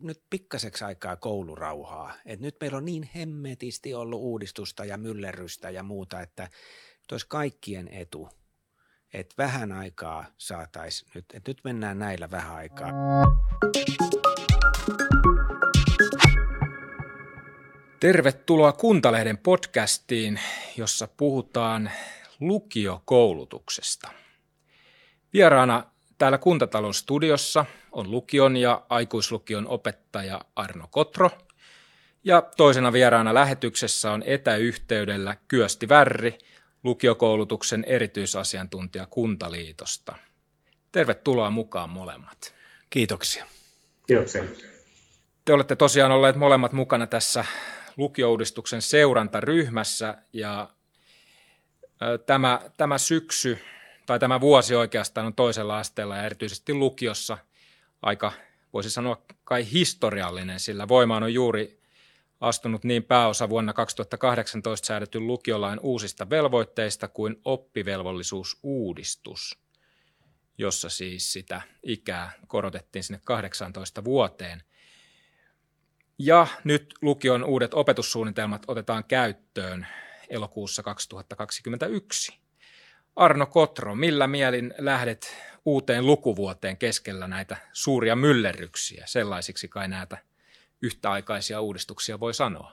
nyt pikkaseksi aikaa koulurauhaa. Et nyt meillä on niin hemmetisti ollut uudistusta ja myllerrystä ja muuta, että olisi kaikkien etu, että vähän aikaa saataisiin nyt, että nyt mennään näillä vähän aikaa. Tervetuloa Kuntalehden podcastiin, jossa puhutaan lukiokoulutuksesta. Vieraana täällä Kuntatalon studiossa on lukion ja aikuislukion opettaja Arno Kotro. Ja toisena vieraana lähetyksessä on etäyhteydellä Kyösti Värri, lukiokoulutuksen erityisasiantuntija Kuntaliitosta. Tervetuloa mukaan molemmat. Kiitoksia. Kiitoksia. Te olette tosiaan olleet molemmat mukana tässä lukiouudistuksen seurantaryhmässä ja tämä, tämä syksy tai tämä vuosi oikeastaan on toisella asteella ja erityisesti lukiossa aika, voisi sanoa kai historiallinen, sillä voimaan on juuri astunut niin pääosa vuonna 2018 säädetyn lukiolain uusista velvoitteista kuin oppivelvollisuusuudistus, jossa siis sitä ikää korotettiin sinne 18 vuoteen. Ja nyt lukion uudet opetussuunnitelmat otetaan käyttöön elokuussa 2021. Arno Kotro, millä mielin lähdet uuteen lukuvuoteen keskellä näitä suuria myllerryksiä? Sellaisiksi kai näitä yhtäaikaisia uudistuksia voi sanoa.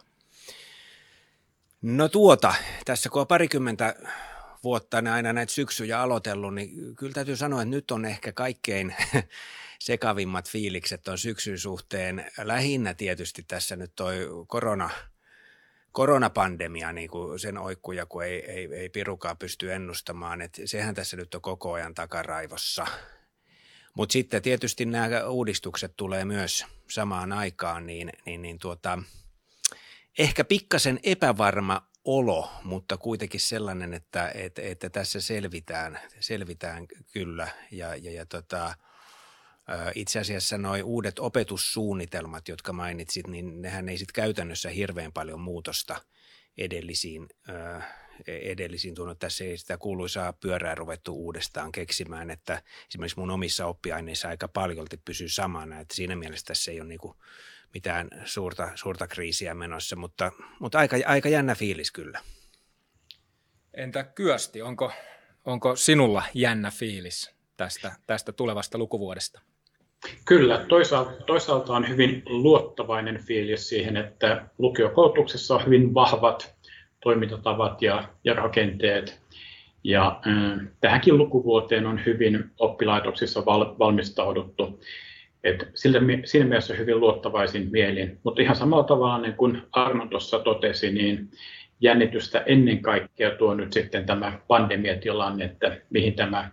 No tuota, tässä kun on parikymmentä vuotta aina näitä syksyjä aloitellut, niin kyllä täytyy sanoa, että nyt on ehkä kaikkein sekavimmat fiilikset on syksyn suhteen. Lähinnä tietysti tässä nyt toi korona, koronapandemia, niin kuin sen oikkuja, kun ei, ei, ei pirukaan pysty ennustamaan. että sehän tässä nyt on koko ajan takaraivossa. Mutta sitten tietysti nämä uudistukset tulee myös samaan aikaan, niin, niin, niin tuota, ehkä pikkasen epävarma olo, mutta kuitenkin sellainen, että, että, että tässä selvitään, selvitään kyllä. Ja, ja, ja tota, itse asiassa nuo uudet opetussuunnitelmat, jotka mainitsit, niin nehän ei sitten käytännössä hirveän paljon muutosta edellisiin, edellisiin tuonut. Tässä ei sitä kuuluisaa pyörää ruvettu uudestaan keksimään, että esimerkiksi mun omissa oppiaineissa aika paljolti pysyy samana, että siinä mielessä tässä ei ole niinku mitään suurta, suurta kriisiä menossa, mutta, mutta aika, aika jännä fiilis kyllä. Entä Kyösti, onko, onko sinulla jännä fiilis tästä, tästä tulevasta lukuvuodesta? Kyllä, toisaalta, toisaalta on hyvin luottavainen fiilis siihen, että lukiokoulutuksessa on hyvin vahvat toimintatavat ja, ja rakenteet. Ja äh, tähänkin lukuvuoteen on hyvin oppilaitoksissa val, valmistauduttu. Et sillä, siinä mielessä hyvin luottavaisin mielin. Mutta ihan samalla tavalla niin kuin Arno tuossa totesi, niin jännitystä ennen kaikkea tuo nyt sitten tämä pandemiatilanne, että mihin tämä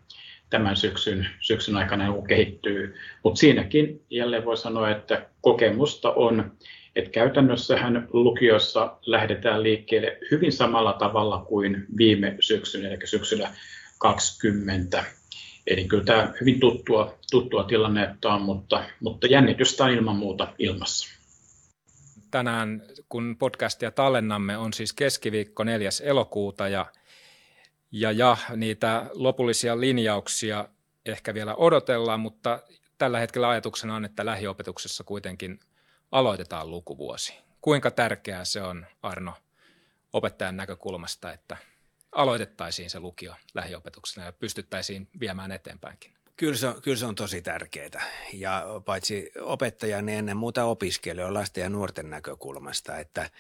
tämän syksyn, syksyn aikana kehittyy. Mutta siinäkin jälleen voi sanoa, että kokemusta on, että käytännössähän lukiossa lähdetään liikkeelle hyvin samalla tavalla kuin viime syksyn, eli syksyllä 20. Eli kyllä tämä hyvin tuttua, tuttua tilannetta on, mutta, mutta jännitystä on ilman muuta ilmassa. Tänään, kun podcastia tallennamme, on siis keskiviikko 4. elokuuta ja ja, ja niitä lopullisia linjauksia ehkä vielä odotellaan, mutta tällä hetkellä ajatuksena on, että lähiopetuksessa kuitenkin aloitetaan lukuvuosi. Kuinka tärkeää se on, Arno, opettajan näkökulmasta, että aloitettaisiin se lukio lähiopetuksena ja pystyttäisiin viemään eteenpäinkin? Kyllä se, on, kyllä se on tosi tärkeää. Ja paitsi opettajan, niin ennen muuta opiskelijoiden, lasten ja nuorten näkökulmasta, että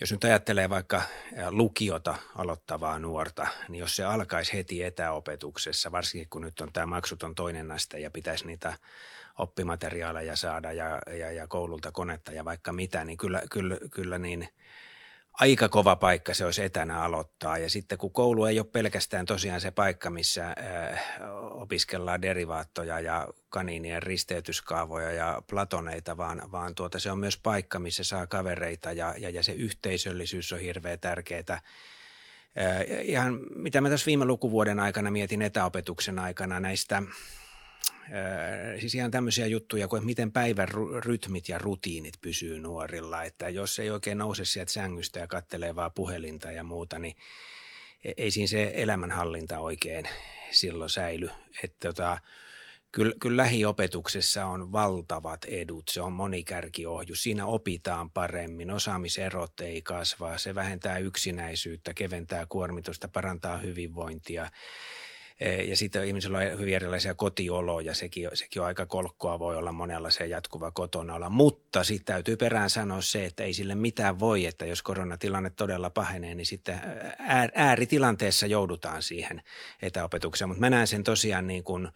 jos nyt ajattelee vaikka lukiota aloittavaa nuorta, niin jos se alkaisi heti etäopetuksessa, varsinkin kun nyt on tämä maksuton toinen aste ja pitäisi niitä oppimateriaaleja saada ja, ja, ja koululta konetta ja vaikka mitä, niin kyllä, kyllä, kyllä niin – aika kova paikka se olisi etänä aloittaa. Ja sitten kun koulu ei ole pelkästään tosiaan se paikka, missä äh, opiskellaan derivaattoja ja kaniinien risteytyskaavoja ja platoneita, vaan, vaan tuota, se on myös paikka, missä saa kavereita ja, ja, ja se yhteisöllisyys on hirveän tärkeää. Äh, ihan mitä mä tässä viime lukuvuoden aikana mietin etäopetuksen aikana näistä – siis ihan tämmöisiä juttuja kuin, että miten päivän rytmit ja rutiinit pysyy nuorilla. Että jos ei oikein nouse sieltä sängystä ja kattelee vaan puhelinta ja muuta, niin e-, ei siinä se elämänhallinta oikein silloin säily. Että tota, kyllä, kyllä lähiopetuksessa on valtavat edut. Se on monikärkiohjus. Siinä opitaan paremmin, osaamiserot ei kasvaa, se vähentää yksinäisyyttä, keventää kuormitusta, parantaa hyvinvointia. E, ja sitten ihmisillä on hyvin erilaisia kotioloja, sekin, sekin on aika kolkkoa, voi olla monella se jatkuva kotona olla. Mutta sitten täytyy perään sanoa se, että ei sille mitään voi, että jos koronatilanne todella pahenee, niin sitten ääritilanteessa joudutaan siihen etäopetukseen. Mutta mä näen sen tosiaan niin kuin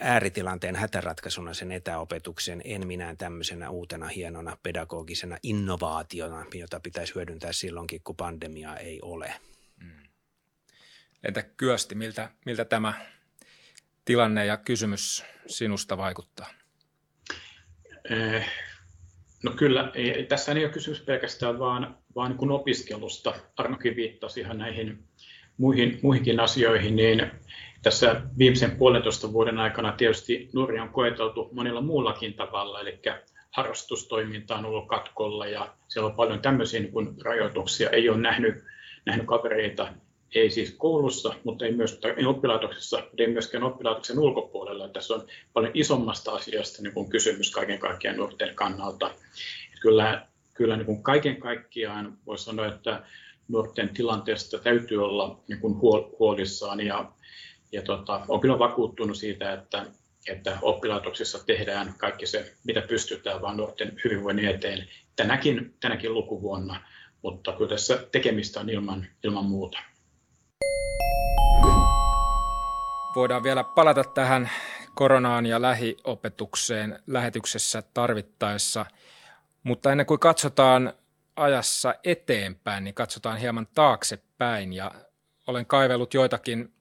ääritilanteen hätäratkaisuna sen etäopetuksen, en minä tämmöisenä uutena hienona pedagogisena innovaationa, jota pitäisi hyödyntää silloinkin, kun pandemiaa ei ole. Entä Kyösti, miltä, miltä tämä tilanne ja kysymys sinusta vaikuttaa? Eh, no kyllä, tässä ei ole kysymys pelkästään vaan, vaan niin kuin opiskelusta. Arnokin viittasi ihan näihin muihin, muihinkin asioihin, niin tässä viimeisen puolentoista vuoden aikana tietysti nuoria on koeteltu monilla muullakin tavalla, eli harrastustoiminta on ollut katkolla ja siellä on paljon tämmöisiä niin kuin rajoituksia. Ei ole nähnyt, nähnyt kavereita, ei siis koulussa, mutta ei myös ei oppilaitoksessa, ei myöskään oppilaitoksen ulkopuolella. Tässä on paljon isommasta asiasta niin kuin kysymys kaiken kaikkiaan nuorten kannalta. Kyllä, kyllä niin kuin kaiken kaikkiaan voisi sanoa, että nuorten tilanteesta täytyy olla niin kuin huolissaan ja ja tota, olen kyllä vakuuttunut siitä, että, että oppilaitoksissa tehdään kaikki se, mitä pystytään vaan nuorten hyvinvoinnin eteen tänäkin, tänäkin lukuvuonna, mutta kyllä tässä tekemistä on ilman, ilman muuta. Voidaan vielä palata tähän koronaan ja lähiopetukseen lähetyksessä tarvittaessa, mutta ennen kuin katsotaan ajassa eteenpäin, niin katsotaan hieman taaksepäin ja olen kaivellut joitakin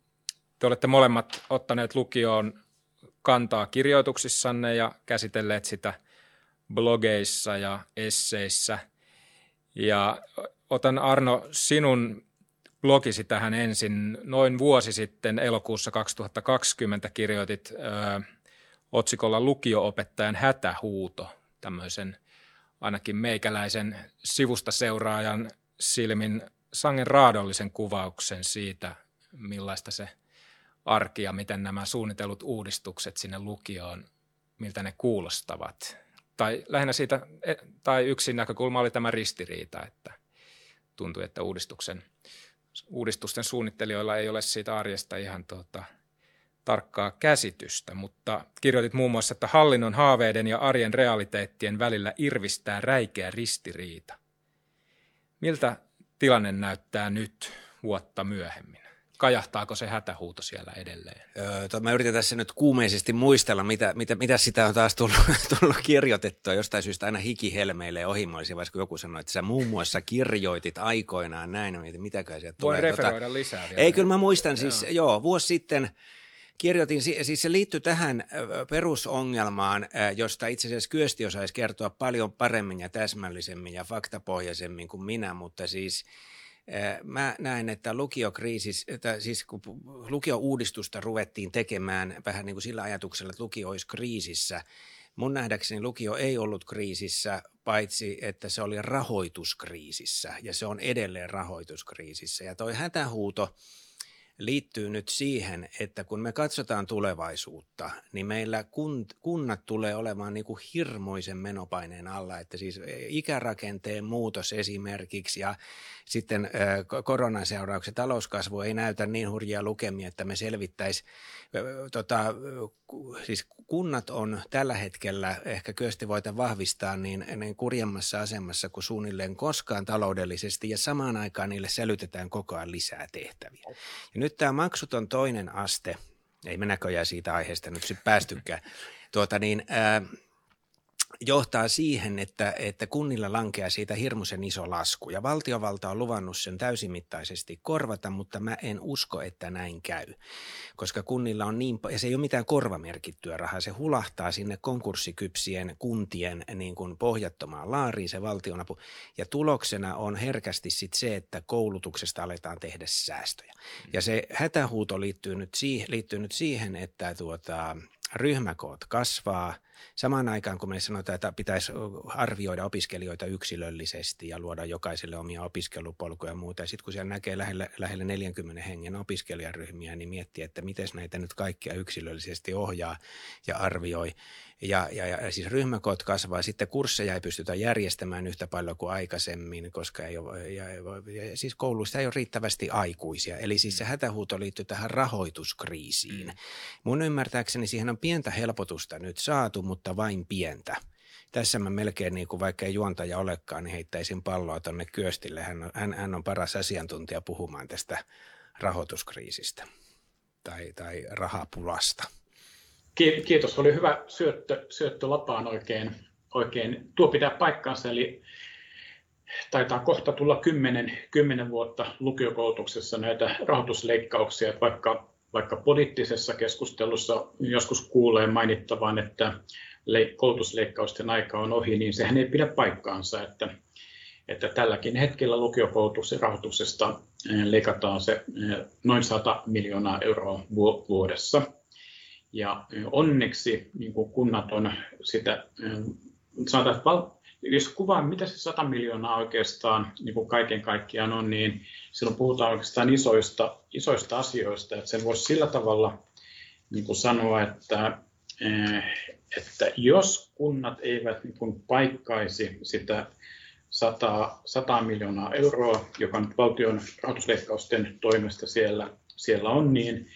te olette molemmat ottaneet lukioon kantaa kirjoituksissanne ja käsitelleet sitä blogeissa ja esseissä. Ja otan Arno sinun blogisi tähän ensin. Noin vuosi sitten elokuussa 2020 kirjoitit ö, otsikolla Lukioopettajan hätähuuto, tämmöisen ainakin meikäläisen sivusta seuraajan silmin sangen raadollisen kuvauksen siitä, millaista se – arki ja miten nämä suunnitellut uudistukset sinne lukioon, miltä ne kuulostavat. Tai lähinnä siitä, e, tai yksi näkökulma oli tämä ristiriita, että tuntui, että uudistuksen, uudistusten suunnittelijoilla ei ole siitä arjesta ihan tuota, tarkkaa käsitystä, mutta kirjoitit muun muassa, että hallinnon haaveiden ja arjen realiteettien välillä irvistää räikeä ristiriita. Miltä tilanne näyttää nyt vuotta myöhemmin? Kajahtaako se hätähuuto siellä edelleen? Öö, mä yritän tässä nyt kuumeisesti muistella, mitä, mitä, mitä sitä on taas tullut, tullut kirjoitettua. Jostain syystä aina hiki helmeilee ohimoisia, kun joku sanoi, että sä muun muassa kirjoitit aikoinaan näin. Mietin, mitäkään sieltä tulee. Voi referoida tota, lisää vielä. Ei, kyllä mä muistan siis, joo, joo vuosi sitten kirjoitin, siis se liittyy tähän perusongelmaan, josta itse asiassa Kyösti osaisi kertoa paljon paremmin ja täsmällisemmin ja faktapohjaisemmin kuin minä, mutta siis – Mä näen, että lukiokriisis, että siis kun lukio-uudistusta ruvettiin tekemään vähän niin kuin sillä ajatuksella, että lukio olisi kriisissä, mun nähdäkseni lukio ei ollut kriisissä, paitsi että se oli rahoituskriisissä ja se on edelleen rahoituskriisissä. Ja toi hätähuuto, liittyy nyt siihen, että kun me katsotaan tulevaisuutta, niin meillä kunnat tulee olemaan niin kuin hirmoisen menopaineen alla, että siis ikärakenteen muutos esimerkiksi ja sitten koronan seuraukset talouskasvu ei näytä niin hurjia lukemia, että me selvittäisi, tota, siis kunnat on tällä hetkellä, ehkä Kyösti voita vahvistaa, niin, niin kurjemmassa asemassa kuin suunnilleen koskaan taloudellisesti ja samaan aikaan niille sälytetään koko ajan lisää tehtäviä. Ja nyt tämä maksuton toinen aste, ei me näköjään siitä aiheesta nyt sitten päästykään, tuota niin, ää, johtaa siihen, että, että kunnilla lankeaa siitä hirmuisen iso lasku. Ja valtiovalta on luvannut sen täysimittaisesti korvata, mutta mä en usko, että näin käy. Koska kunnilla on niin, ja se ei ole mitään korvamerkittyä rahaa, se hulahtaa sinne konkurssikypsien kuntien niin kuin pohjattomaan laariin se valtionapu. Ja tuloksena on herkästi sit se, että koulutuksesta aletaan tehdä säästöjä. Ja se hätähuuto liittyy nyt siihen, liittyy nyt siihen että tuota, ryhmäkoot kasvaa – Samaan aikaan, kun me sanotaan, että pitäisi arvioida opiskelijoita yksilöllisesti ja luoda jokaiselle omia opiskelupolkuja ja muuta, ja sitten kun siellä näkee lähelle, lähelle 40 hengen opiskelijaryhmiä, niin miettii, että miten näitä nyt kaikkia yksilöllisesti ohjaa ja arvioi. Ja, ja, ja siis ryhmäkoot kasvaa, sitten kursseja ei pystytä järjestämään yhtä paljon kuin aikaisemmin, koska ei ole, ja, ja siis kouluissa ei ole riittävästi aikuisia. Eli siis se hätähuuto liittyy tähän rahoituskriisiin. Mm. Mun ymmärtääkseni siihen on pientä helpotusta nyt saatu, mutta vain pientä. Tässä mä melkein, niin kuin vaikka ei juontaja olekaan, niin heittäisin palloa tuonne Kyöstille. Hän on, hän, hän on paras asiantuntija puhumaan tästä rahoituskriisistä tai, tai rahapulasta. Kiitos, oli hyvä syöttö, syöttö lapaan oikein, oikein. Tuo pitää paikkaansa, eli taitaa kohta tulla kymmenen, kymmenen vuotta lukiokoulutuksessa näitä rahoitusleikkauksia, että vaikka, vaikka poliittisessa keskustelussa joskus kuulee mainittavan, että koulutusleikkausten aika on ohi, niin sehän ei pidä paikkaansa, että, että tälläkin hetkellä lukiokoulutuksen rahoituksesta leikataan se noin 100 miljoonaa euroa vuodessa. Ja onneksi niin kuin kunnat on sitä, sanotaan, jos kuvaa, mitä se 100 miljoonaa oikeastaan niin kuin kaiken kaikkiaan on, niin silloin puhutaan oikeastaan isoista, isoista asioista. Että sen voisi sillä tavalla niin kuin sanoa, että, että jos kunnat eivät niin kuin paikkaisi sitä 100, 100 miljoonaa euroa, joka nyt valtion rahoitusleikkausten toimesta siellä, siellä on, niin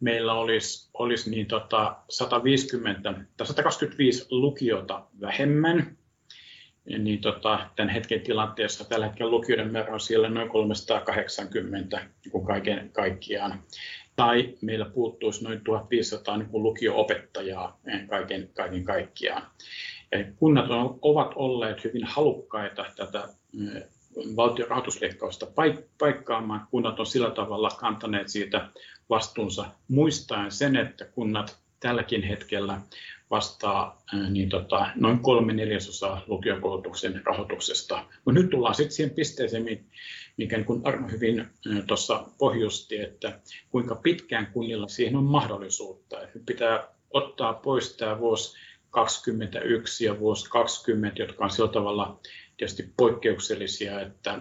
meillä olisi, olisi niin tota 150 tai 125 lukiota vähemmän. Niin tota, tämän hetken tilanteessa tällä hetkellä lukijoiden määrä on siellä noin 380 niin kaiken kaikkiaan. Tai meillä puuttuisi noin 1500 niin lukio-opettajaa eh, kaiken, kaiken kaikkiaan. Ja kunnat ovat olleet hyvin halukkaita tätä eh, valtion rahoitusleikkausta paikkaamaan. Kunnat on sillä tavalla kantaneet siitä vastuunsa muistaen sen, että kunnat tälläkin hetkellä vastaa niin tota, noin kolme neljäsosaa lukiokoulutuksen rahoituksesta. Mutta nyt tullaan sitten siihen pisteeseen, mikä niin Arno hyvin tuossa pohjusti, että kuinka pitkään kunnilla siihen on mahdollisuutta. Et pitää ottaa pois tämä vuosi 2021 ja vuosi 2020, jotka on sillä tavalla tietysti poikkeuksellisia, että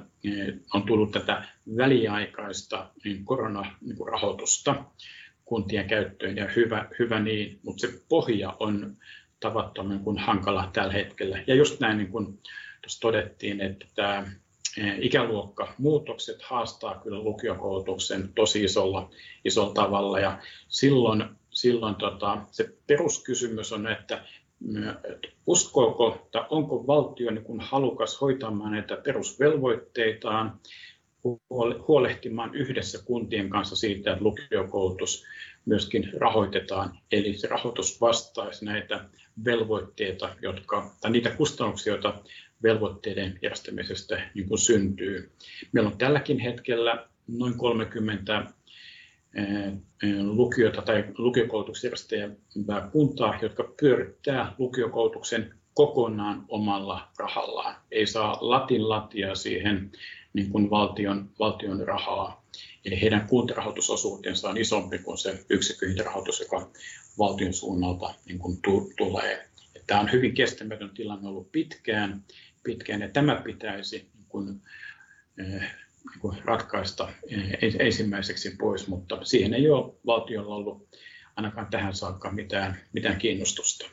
on tullut tätä väliaikaista niin koronarahoitusta kuntien käyttöön ja hyvä, hyvä niin, mutta se pohja on tavattoman kuin hankala tällä hetkellä. Ja just näin niin kuin tuossa todettiin, että tämä ikäluokka muutokset haastaa kyllä lukiokoulutuksen tosi isolla, isolla tavalla ja silloin, silloin tota, se peruskysymys on, että uskooko tai onko valtio niin kuin halukas hoitamaan näitä perusvelvoitteitaan, huolehtimaan yhdessä kuntien kanssa siitä, että lukiokoulutus myöskin rahoitetaan, eli se rahoitus vastaisi näitä velvoitteita, jotka, tai niitä kustannuksia, joita velvoitteiden järjestämisestä niin kuin syntyy. Meillä on tälläkin hetkellä noin 30 lukiota tai lukiokoulutuksen järjestäjää kuntaa, jotka pyörittää lukiokoulutuksen kokonaan omalla rahallaan. Ei saa latin latia siihen niin kuin valtion, valtion rahaa. Eli heidän kuntarahoitusosuutensa on isompi kuin se yksikköhintärahoitus, joka valtion suunnalta niin kuin tulee. Tämä on hyvin kestämätön tilanne ollut pitkään, pitkään ja tämä pitäisi niin kuin, niin ratkaista ensimmäiseksi pois, mutta siihen ei ole valtiolla ollut ainakaan tähän saakka mitään, mitään kiinnostusta.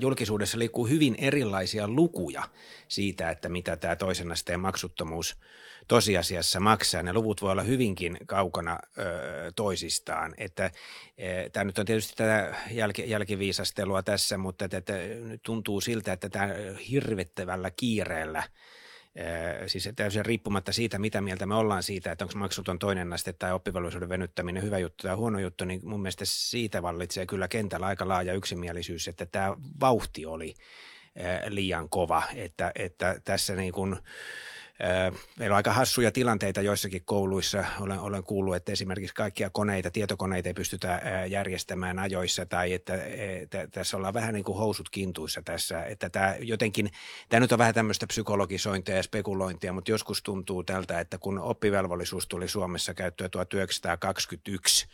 Julkisuudessa liikkuu hyvin erilaisia lukuja siitä, että mitä tämä toisen asteen maksuttomuus tosiasiassa maksaa. Ne luvut voi olla hyvinkin kaukana ö, toisistaan. Että, e, tämä nyt on tietysti tätä jälki, jälkiviisastelua tässä, mutta että, että tuntuu siltä, että tämä hirvittävällä kiireellä – siis täysin riippumatta siitä, mitä mieltä me ollaan siitä, että onko maksuton toinen aste tai oppivelvollisuuden venyttäminen hyvä juttu tai huono juttu, niin mun mielestä siitä vallitsee kyllä kentällä aika laaja yksimielisyys, että tämä vauhti oli liian kova, että, että tässä niin kuin – Meillä on aika hassuja tilanteita joissakin kouluissa. Olen, olen kuullut, että esimerkiksi kaikkia koneita, tietokoneita ei pystytä järjestämään ajoissa tai että, että tässä ollaan vähän niin kuin housut kintuissa tässä. Että tämä jotenkin, tämä nyt on vähän tämmöistä psykologisointia ja spekulointia, mutta joskus tuntuu tältä, että kun oppivelvollisuus tuli Suomessa käyttöön 1921,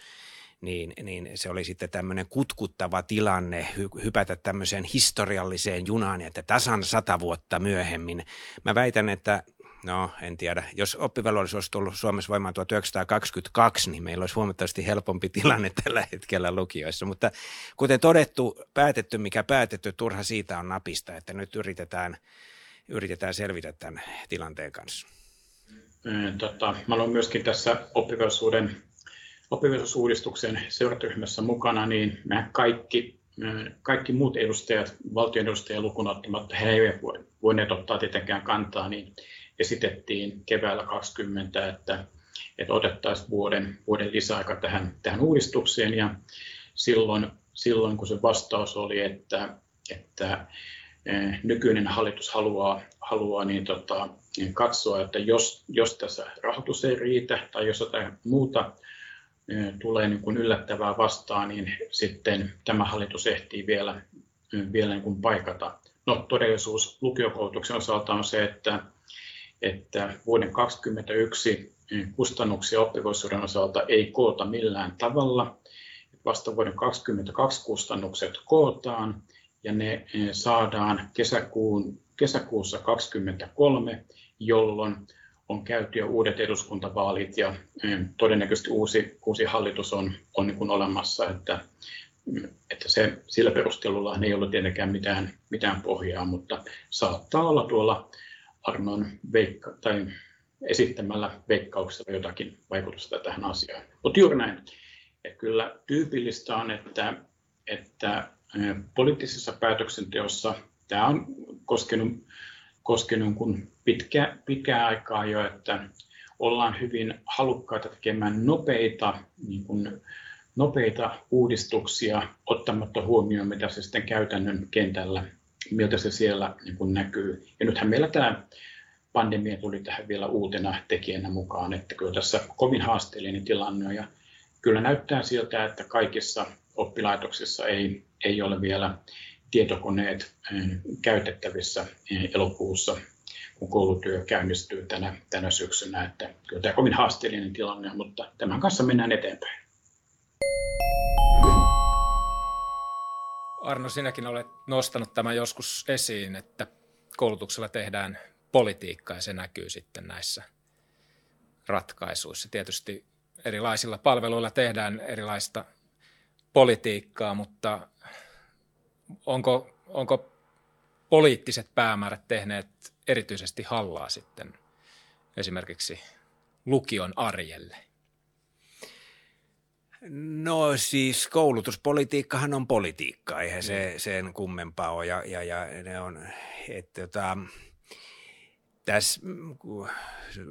niin, niin se oli sitten tämmöinen kutkuttava tilanne hy, hypätä tämmöiseen historialliseen junaan, että tasan sata vuotta myöhemmin. Mä väitän, että No, en tiedä. Jos oppivelvollisuus olisi tullut Suomessa voimaan 1922, niin meillä olisi huomattavasti helpompi tilanne tällä hetkellä lukioissa. Mutta kuten todettu, päätetty mikä päätetty, turha siitä on napista, että nyt yritetään, yritetään selvitä tämän tilanteen kanssa. Tota, mä olen myöskin tässä oppivelvollisuuden oppivelvollisuusuudistuksen seuratyhmässä mukana, niin me kaikki, kaikki muut edustajat, valtion edustajia lukuun ottamatta, he eivät voineet ottaa tietenkään kantaa, niin esitettiin keväällä 20, että, että otettaisiin vuoden, vuoden lisäaika tähän, tähän uudistukseen ja silloin, silloin kun se vastaus oli, että, että eh, nykyinen hallitus haluaa, haluaa niin tota, katsoa, että jos, jos tässä rahoitus ei riitä tai jos jotain muuta eh, tulee niin kuin yllättävää vastaan, niin sitten tämä hallitus ehtii vielä, vielä niin kuin paikata. No, todellisuus lukiokoulutuksen osalta on se, että että vuoden 2021 kustannuksia oppivelvollisuuden osalta ei koota millään tavalla. Vasta vuoden 2022 kustannukset kootaan ja ne eh, saadaan kesäkuun, kesäkuussa 2023, jolloin on käyty jo uudet eduskuntavaalit ja eh, todennäköisesti uusi, uusi hallitus on, on niin kuin olemassa, että, että se, sillä perustelulla ei ollut tietenkään mitään, mitään pohjaa, mutta saattaa olla tuolla Arnon veikka, tai esittämällä veikkauksella jotakin vaikutusta tähän asiaan. Mutta juuri näin. että kyllä tyypillistä on, että, että poliittisessa päätöksenteossa tämä on koskenut, koskenut kun pitkä, pitkää aikaa jo, että ollaan hyvin halukkaita tekemään nopeita, niin kuin, nopeita uudistuksia ottamatta huomioon, mitä se sitten käytännön kentällä miltä se siellä niin kuin näkyy. Ja nythän meillä tämä pandemia tuli tähän vielä uutena tekijänä mukaan, että kyllä tässä kovin haasteellinen tilanne on. Ja kyllä näyttää siltä, että kaikissa oppilaitoksissa ei, ei ole vielä tietokoneet eh, käytettävissä eh, elokuussa, kun koulutyö käynnistyy tänä, tänä syksynä. Että kyllä tämä kovin haasteellinen tilanne mutta tämän kanssa mennään eteenpäin. Arno, sinäkin olet nostanut tämän joskus esiin, että koulutuksella tehdään politiikkaa ja se näkyy sitten näissä ratkaisuissa. Tietysti erilaisilla palveluilla tehdään erilaista politiikkaa, mutta onko, onko poliittiset päämäärät tehneet erityisesti hallaa sitten esimerkiksi lukion arjelle? No siis koulutuspolitiikkahan on politiikka, eihän se mm. sen kummempaa ole. Ja, ja, ja ne on, että tota, tässä kun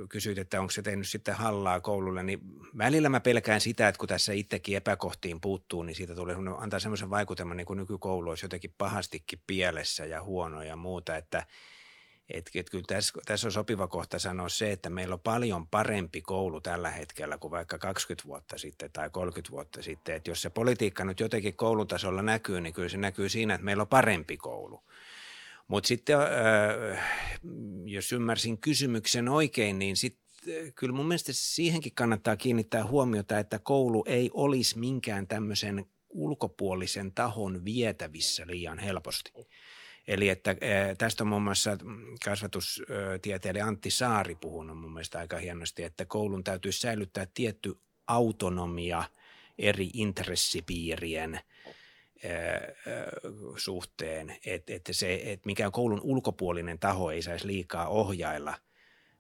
kysyit, että onko se tehnyt sitten hallaa koululle, niin välillä mä pelkään sitä, että kun tässä itsekin epäkohtiin puuttuu, niin siitä tulee antaa semmoisen vaikutelman, niin kuin nykykoulu olisi jotenkin pahastikin pielessä ja huono ja muuta, että – et, et kyllä tässä, tässä on sopiva kohta sanoa se, että meillä on paljon parempi koulu tällä hetkellä kuin vaikka 20 vuotta sitten tai 30 vuotta sitten. Et jos se politiikka nyt jotenkin koulutasolla näkyy, niin kyllä se näkyy siinä, että meillä on parempi koulu. Mutta sitten, äh, jos ymmärsin kysymyksen oikein, niin sitten kyllä mun mielestä siihenkin kannattaa kiinnittää huomiota, että koulu ei olisi minkään tämmöisen ulkopuolisen tahon vietävissä liian helposti. Eli että tästä on muun muassa kasvatustieteilijä Antti Saari puhunut mun mielestä aika hienosti, että koulun täytyy säilyttää tietty autonomia eri intressipiirien suhteen, että, että se, että mikään koulun ulkopuolinen taho ei saisi liikaa ohjailla –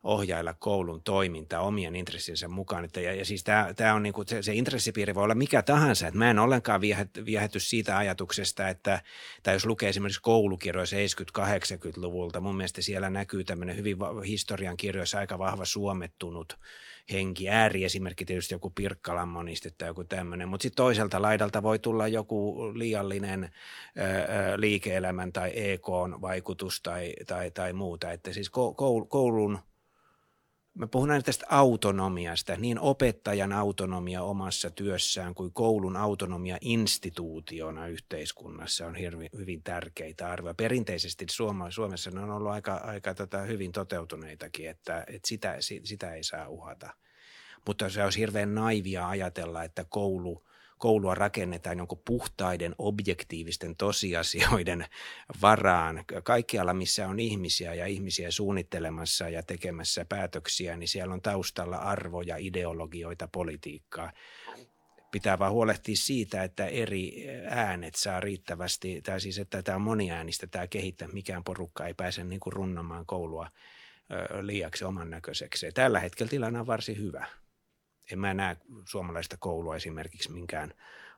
ohjailla koulun toimintaa omien intressinsä mukaan. Että, ja, ja siis tämä, tämä on niin kuin, se, se intressipiiri voi olla mikä tahansa. Että mä en ollenkaan viehäty siitä ajatuksesta, että tai jos lukee esimerkiksi koulukirjoja 70-80-luvulta, mun mielestä siellä näkyy tämmöinen hyvin historian kirjoissa aika vahva suomettunut henki. Ääriesimerkki tietysti joku Pirkkalan moniste tai joku tämmöinen, mutta sitten toiselta laidalta voi tulla joku liiallinen ö, liike-elämän tai EK-vaikutus tai, tai, tai muuta. Että siis koulun Mä puhun aina tästä autonomiasta, niin opettajan autonomia omassa työssään kuin koulun autonomia instituutiona yhteiskunnassa on hirvi, hyvin tärkeitä arvoja. Perinteisesti Suoma, Suomessa ne on ollut aika, aika tota, hyvin toteutuneitakin, että, että sitä, sitä ei saa uhata. Mutta se olisi hirveän naivia ajatella, että koulu, koulua rakennetaan jonkun puhtaiden objektiivisten tosiasioiden varaan. Kaikkialla, missä on ihmisiä ja ihmisiä suunnittelemassa ja tekemässä päätöksiä, niin siellä on taustalla arvoja, ideologioita, politiikkaa pitää vaan huolehtia siitä, että eri äänet saa riittävästi, tai siis että tämä on moniäänistä tämä kehittää, mikään porukka ei pääse niin kuin runnamaan koulua liiaksi oman näköiseksi. Tällä hetkellä tilanne on varsin hyvä. En mä näe suomalaista koulua esimerkiksi minkään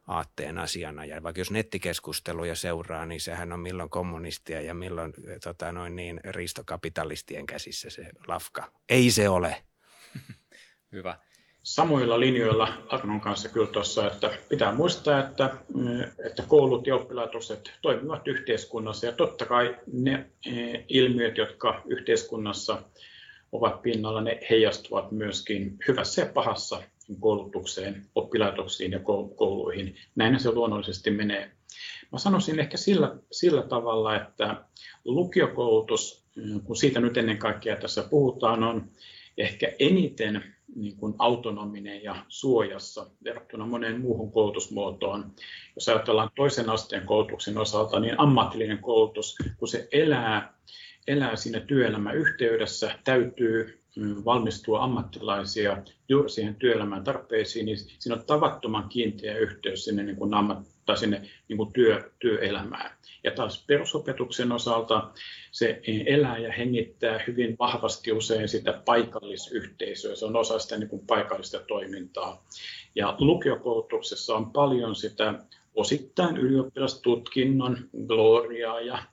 aatteen asiana. Ja vaikka jos nettikeskusteluja seuraa, niin sehän on milloin kommunistia ja milloin tota, noin niin, riistokapitalistien käsissä se lafka. Ei se ole. Hyvä samoilla linjoilla Arnon kanssa kyllä tuossa, että pitää muistaa, että, mm, että koulut ja oppilaitokset toimivat yhteiskunnassa ja totta kai ne e, ilmiöt, jotka yhteiskunnassa ovat pinnalla, ne heijastuvat myöskin hyvässä ja pahassa koulutukseen, oppilaitoksiin ja kouluihin. Näin se luonnollisesti menee. Mä sanoisin ehkä sillä, sillä tavalla, että lukiokoulutus, mm, kun siitä nyt ennen kaikkea tässä puhutaan, on ehkä eniten niin kuin autonominen ja suojassa verrattuna moneen muuhun koulutusmuotoon. Jos ajatellaan toisen asteen koulutuksen osalta, niin ammatillinen koulutus, kun se elää, elää siinä työelämän yhteydessä, täytyy mm, valmistua ammattilaisia siihen työelämän tarpeisiin, niin siinä on tavattoman kiinteä yhteys sinne, niin kuin ammat, tai sinne niin kuin työ, työelämään. Ja taas perusopetuksen osalta se elää ja hengittää hyvin vahvasti usein sitä paikallisyhteisöä, se on osa sitä niin kuin paikallista toimintaa. Ja lukiokoulutuksessa on paljon sitä osittain ylioppilastutkinnon gloriaa ja,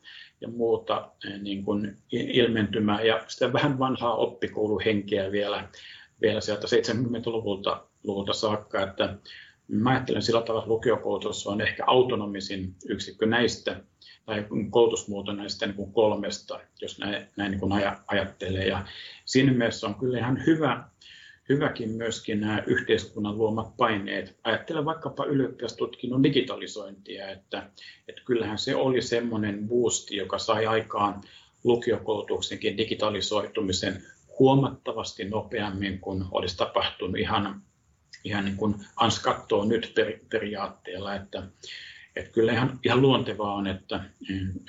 ja muuta eh, niin kuin ilmentymää ja sitä vähän vanhaa oppikouluhenkeä vielä, vielä sieltä 70-luvulta luvulta saakka, että Mä ajattelen sillä tavalla, että lukiokoulutus on ehkä autonomisin yksikkö näistä tai koulutusmuoto näistä niin kuin kolmesta, jos näin, näin niin kuin ajattelee. Ja siinä mielessä on kyllä ihan hyvä, hyväkin myöskin nämä yhteiskunnan luomat paineet. Ajattelen vaikkapa ylioppilastutkinnon digitalisointia, että, että kyllähän se oli semmoinen boosti, joka sai aikaan lukiokoulutuksenkin digitalisoitumisen huomattavasti nopeammin kuin olisi tapahtunut ihan ihan niin kuin Ans katsoo nyt per, periaatteella, että, että kyllä ihan, ihan luontevaa on, että,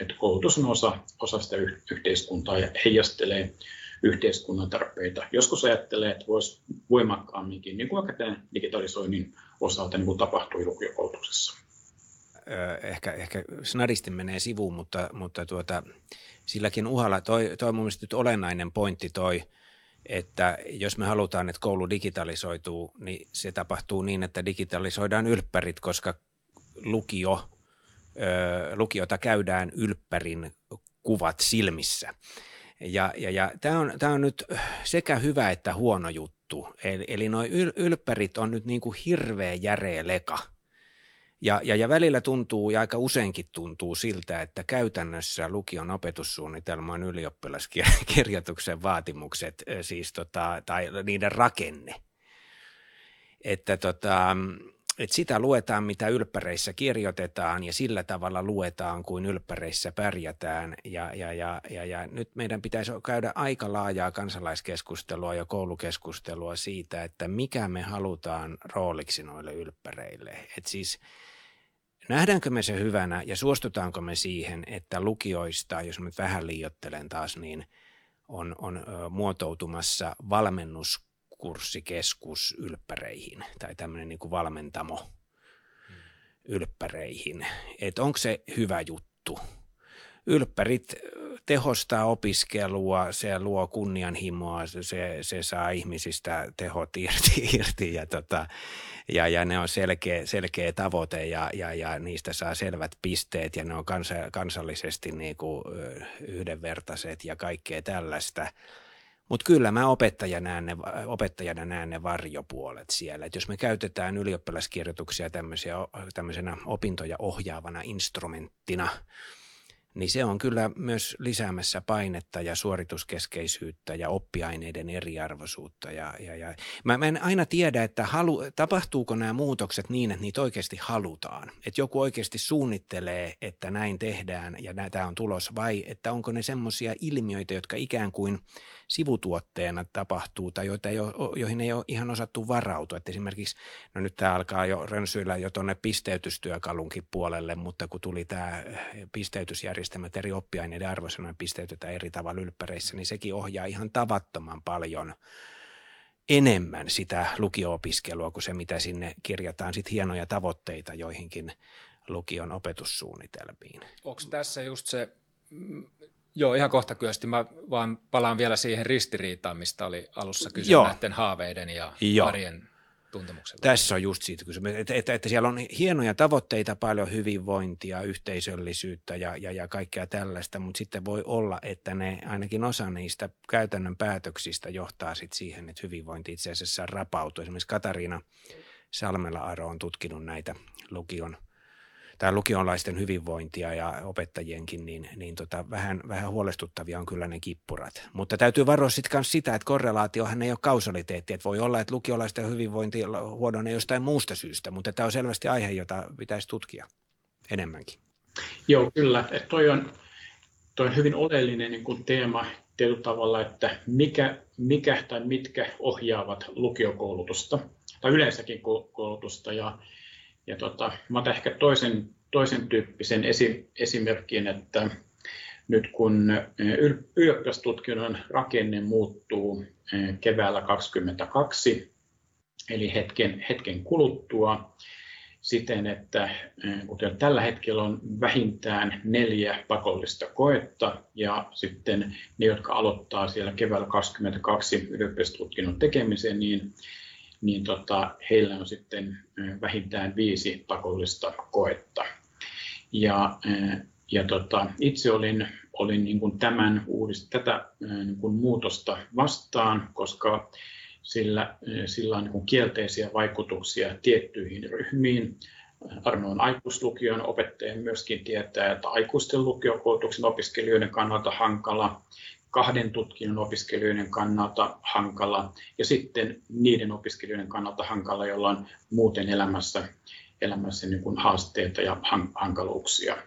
että koulutus on osa, osa sitä yhteiskuntaa ja heijastelee yhteiskunnan tarpeita. Joskus ajattelee, että voisi voimakkaamminkin, niin kuin tämän digitalisoinnin osalta niin kuin tapahtui lukiokoulutuksessa. Ehkä, ehkä snadisti menee sivuun, mutta, mutta tuota, silläkin uhalla toi, toi mun mielestä nyt olennainen pointti toi – että jos me halutaan, että koulu digitalisoituu, niin se tapahtuu niin, että digitalisoidaan ylppärit, koska lukio, lukiota käydään ylppärin kuvat silmissä. Ja, ja, ja tämä on, on nyt sekä hyvä että huono juttu. Eli, eli nuo yl, ylppärit on nyt niin kuin hirveä järeä leka – ja, ja, ja välillä tuntuu ja aika useinkin tuntuu siltä, että käytännössä lukion opetussuunnitelman ylioppilaskirjoituksen vaatimukset siis tota, tai niiden rakenne, että tota, että sitä luetaan, mitä ylppäreissä kirjoitetaan ja sillä tavalla luetaan, kuin ylppäreissä pärjätään. Ja, ja, ja, ja, ja nyt meidän pitäisi käydä aika laajaa kansalaiskeskustelua ja koulukeskustelua siitä, että mikä me halutaan rooliksi noille ylppäreille. Et siis Nähdäänkö me se hyvänä ja suostutaanko me siihen, että lukioista, jos nyt vähän liiottelen taas, niin on, on muotoutumassa valmennuskurssikeskus ylppäreihin tai tämmöinen niin kuin valmentamo ylppäreihin. Että onko se hyvä juttu? Ylppärit tehostaa opiskelua, se luo kunnianhimoa, se, se saa ihmisistä tehot irti, irti ja, tota, ja, ja ne on selkeä, selkeä tavoite ja, ja, ja niistä saa selvät pisteet ja ne on kansa, kansallisesti niin kuin yhdenvertaiset ja kaikkea tällaista. Mutta kyllä mä opettajana näen, ne, opettajana näen ne varjopuolet siellä. Et jos me käytetään ylioppilaskirjoituksia tämmöisenä opintoja ohjaavana instrumenttina – niin se on kyllä myös lisäämässä painetta ja suorituskeskeisyyttä ja oppiaineiden eriarvoisuutta. Ja, ja, ja. Mä, mä en aina tiedä, että halu, tapahtuuko nämä muutokset niin, että niitä oikeasti halutaan. Että joku oikeasti suunnittelee, että näin tehdään ja tämä on tulos, vai että onko ne semmoisia ilmiöitä, jotka ikään kuin sivutuotteena tapahtuu tai joita ei ole, joihin ei ole ihan osattu varautua. Että esimerkiksi, no nyt tämä alkaa jo rönsyillä jo tuonne pisteytystyökalunkin puolelle, mutta kun tuli tämä pisteytysjärjestelmät eri oppiaineiden arvosanojen pisteytetään eri tavalla ylppäreissä, niin sekin ohjaa ihan tavattoman paljon enemmän sitä lukio-opiskelua kuin se, mitä sinne kirjataan sitten hienoja tavoitteita joihinkin lukion opetussuunnitelmiin. Onko tässä just se mm, Joo, ihan kohta kyösti. Mä vaan palaan vielä siihen ristiriitaan, mistä oli alussa kyse Joo. näiden haaveiden ja Joo. arjen tuntemuksella. Tässä on just siitä kysymys, että, että, että siellä on hienoja tavoitteita, paljon hyvinvointia, yhteisöllisyyttä ja, ja, ja kaikkea tällaista, mutta sitten voi olla, että ne ainakin osa niistä käytännön päätöksistä johtaa sitten siihen, että hyvinvointi itse asiassa rapautuu. Esimerkiksi Katariina Salmela-Aro on tutkinut näitä lukion – tämä lukionlaisten hyvinvointia ja opettajienkin, niin, niin tota, vähän, vähän huolestuttavia on kyllä ne kippurat. Mutta täytyy varoa sitten myös sitä, että korrelaatiohan ei ole kausaliteetti, että voi olla, että lukiolaisten hyvinvointi huononee jostain muusta syystä, mutta tämä on selvästi aihe, jota pitäisi tutkia enemmänkin. Joo, kyllä. Että toi, on, toi on hyvin oleellinen niin kuin teema tietyllä tavalla, että mikä, mikä tai mitkä ohjaavat lukiokoulutusta tai yleensäkin koulutusta. Ja ja tota, mä otan ehkä toisen, toisen tyyppisen esi, esimerkin, että nyt kun ylioppilastutkinnon rakenne muuttuu keväällä 2022, eli hetken, hetken kuluttua, siten, että kuten tällä hetkellä on vähintään neljä pakollista koetta ja sitten ne, jotka aloittaa siellä keväällä 2022 ylioppilastutkinnon tekemisen, niin niin tota, heillä on sitten vähintään viisi pakollista koetta. Ja, ja tota, itse olin, olin niin kuin tämän uudist, tätä niin kuin muutosta vastaan, koska sillä, sillä on niin kuin kielteisiä vaikutuksia tiettyihin ryhmiin. Arno on aikuislukion opettaja myöskin tietää, että aikuisten lukiokoulutuksen opiskelijoiden kannalta hankala kahden tutkinnon opiskelijoiden kannalta hankala ja sitten niiden opiskelijoiden kannalta hankala, joilla on muuten elämässä, elämässä niin kuin haasteita ja hankaluuksia.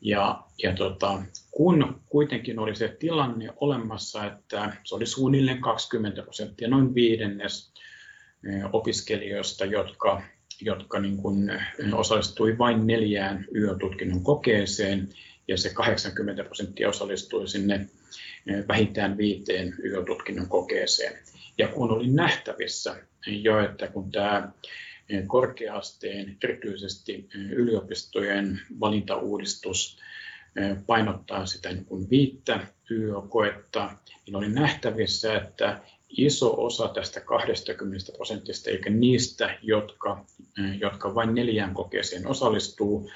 Ja, ja tota, kun kuitenkin oli se tilanne olemassa, että se oli suunnilleen 20 prosenttia, noin viidennes opiskelijoista, jotka, jotka niin kuin osallistui vain neljään yötutkinnon kokeeseen, ja se 80 prosenttia osallistui sinne vähintään viiteen YÖ-tutkinnon kokeeseen. Ja kun oli nähtävissä jo, että kun tämä korkeasteen, erityisesti yliopistojen valintauudistus painottaa sitä niin kuin viittä YÖ-koetta, niin oli nähtävissä, että iso osa tästä 20 prosentista, eikä niistä, jotka, jotka vain neljään kokeeseen osallistuu,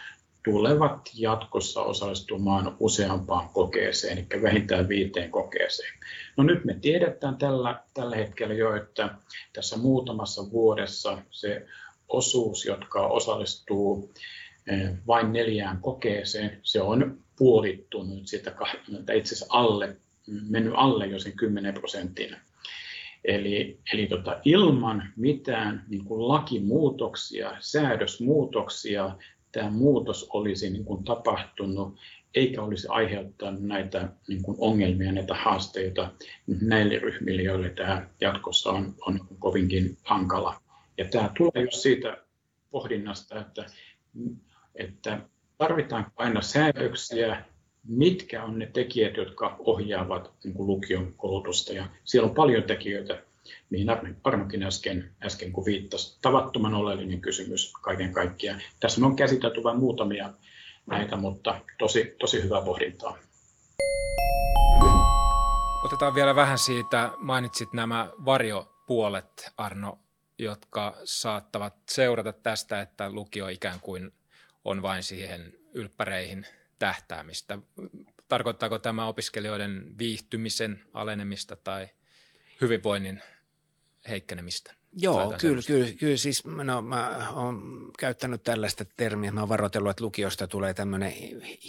tulevat jatkossa osallistumaan useampaan kokeeseen, eli vähintään viiteen kokeeseen. No nyt me tiedetään tällä, tällä hetkellä jo, että tässä muutamassa vuodessa se osuus, jotka osallistuu eh, vain neljään kokeeseen, se on puolittunut sitä itse asiassa alle, mennyt alle jo sen 10 prosentin. Eli, eli tota, ilman mitään niin kuin lakimuutoksia, säädösmuutoksia tämä muutos olisi niin kuin tapahtunut, eikä olisi aiheuttanut näitä niin kuin ongelmia, näitä haasteita näille ryhmille, joille tämä jatkossa on, on kovinkin hankala. Ja tämä tulee jo siitä pohdinnasta, että, että tarvitaan aina säädöksiä, mitkä on ne tekijät, jotka ohjaavat niin kuin lukion koulutusta. Ja siellä on paljon tekijöitä, mihin Arnokin äsken, äsken kun viittasi. Tavattoman oleellinen kysymys kaiken kaikkiaan. Tässä on käsitelty vain muutamia näitä, mutta tosi, tosi hyvää pohdintaa. Otetaan vielä vähän siitä, mainitsit nämä varjopuolet, Arno, jotka saattavat seurata tästä, että lukio ikään kuin on vain siihen ylppäreihin tähtäämistä. Tarkoittaako tämä opiskelijoiden viihtymisen alenemista tai hyvinvoinnin heikkenemistä. Joo, kyllä, kyllä, kyllä, siis no, mä oon käyttänyt tällaista termiä, mä oon varoitellut, että lukiosta tulee tämmöinen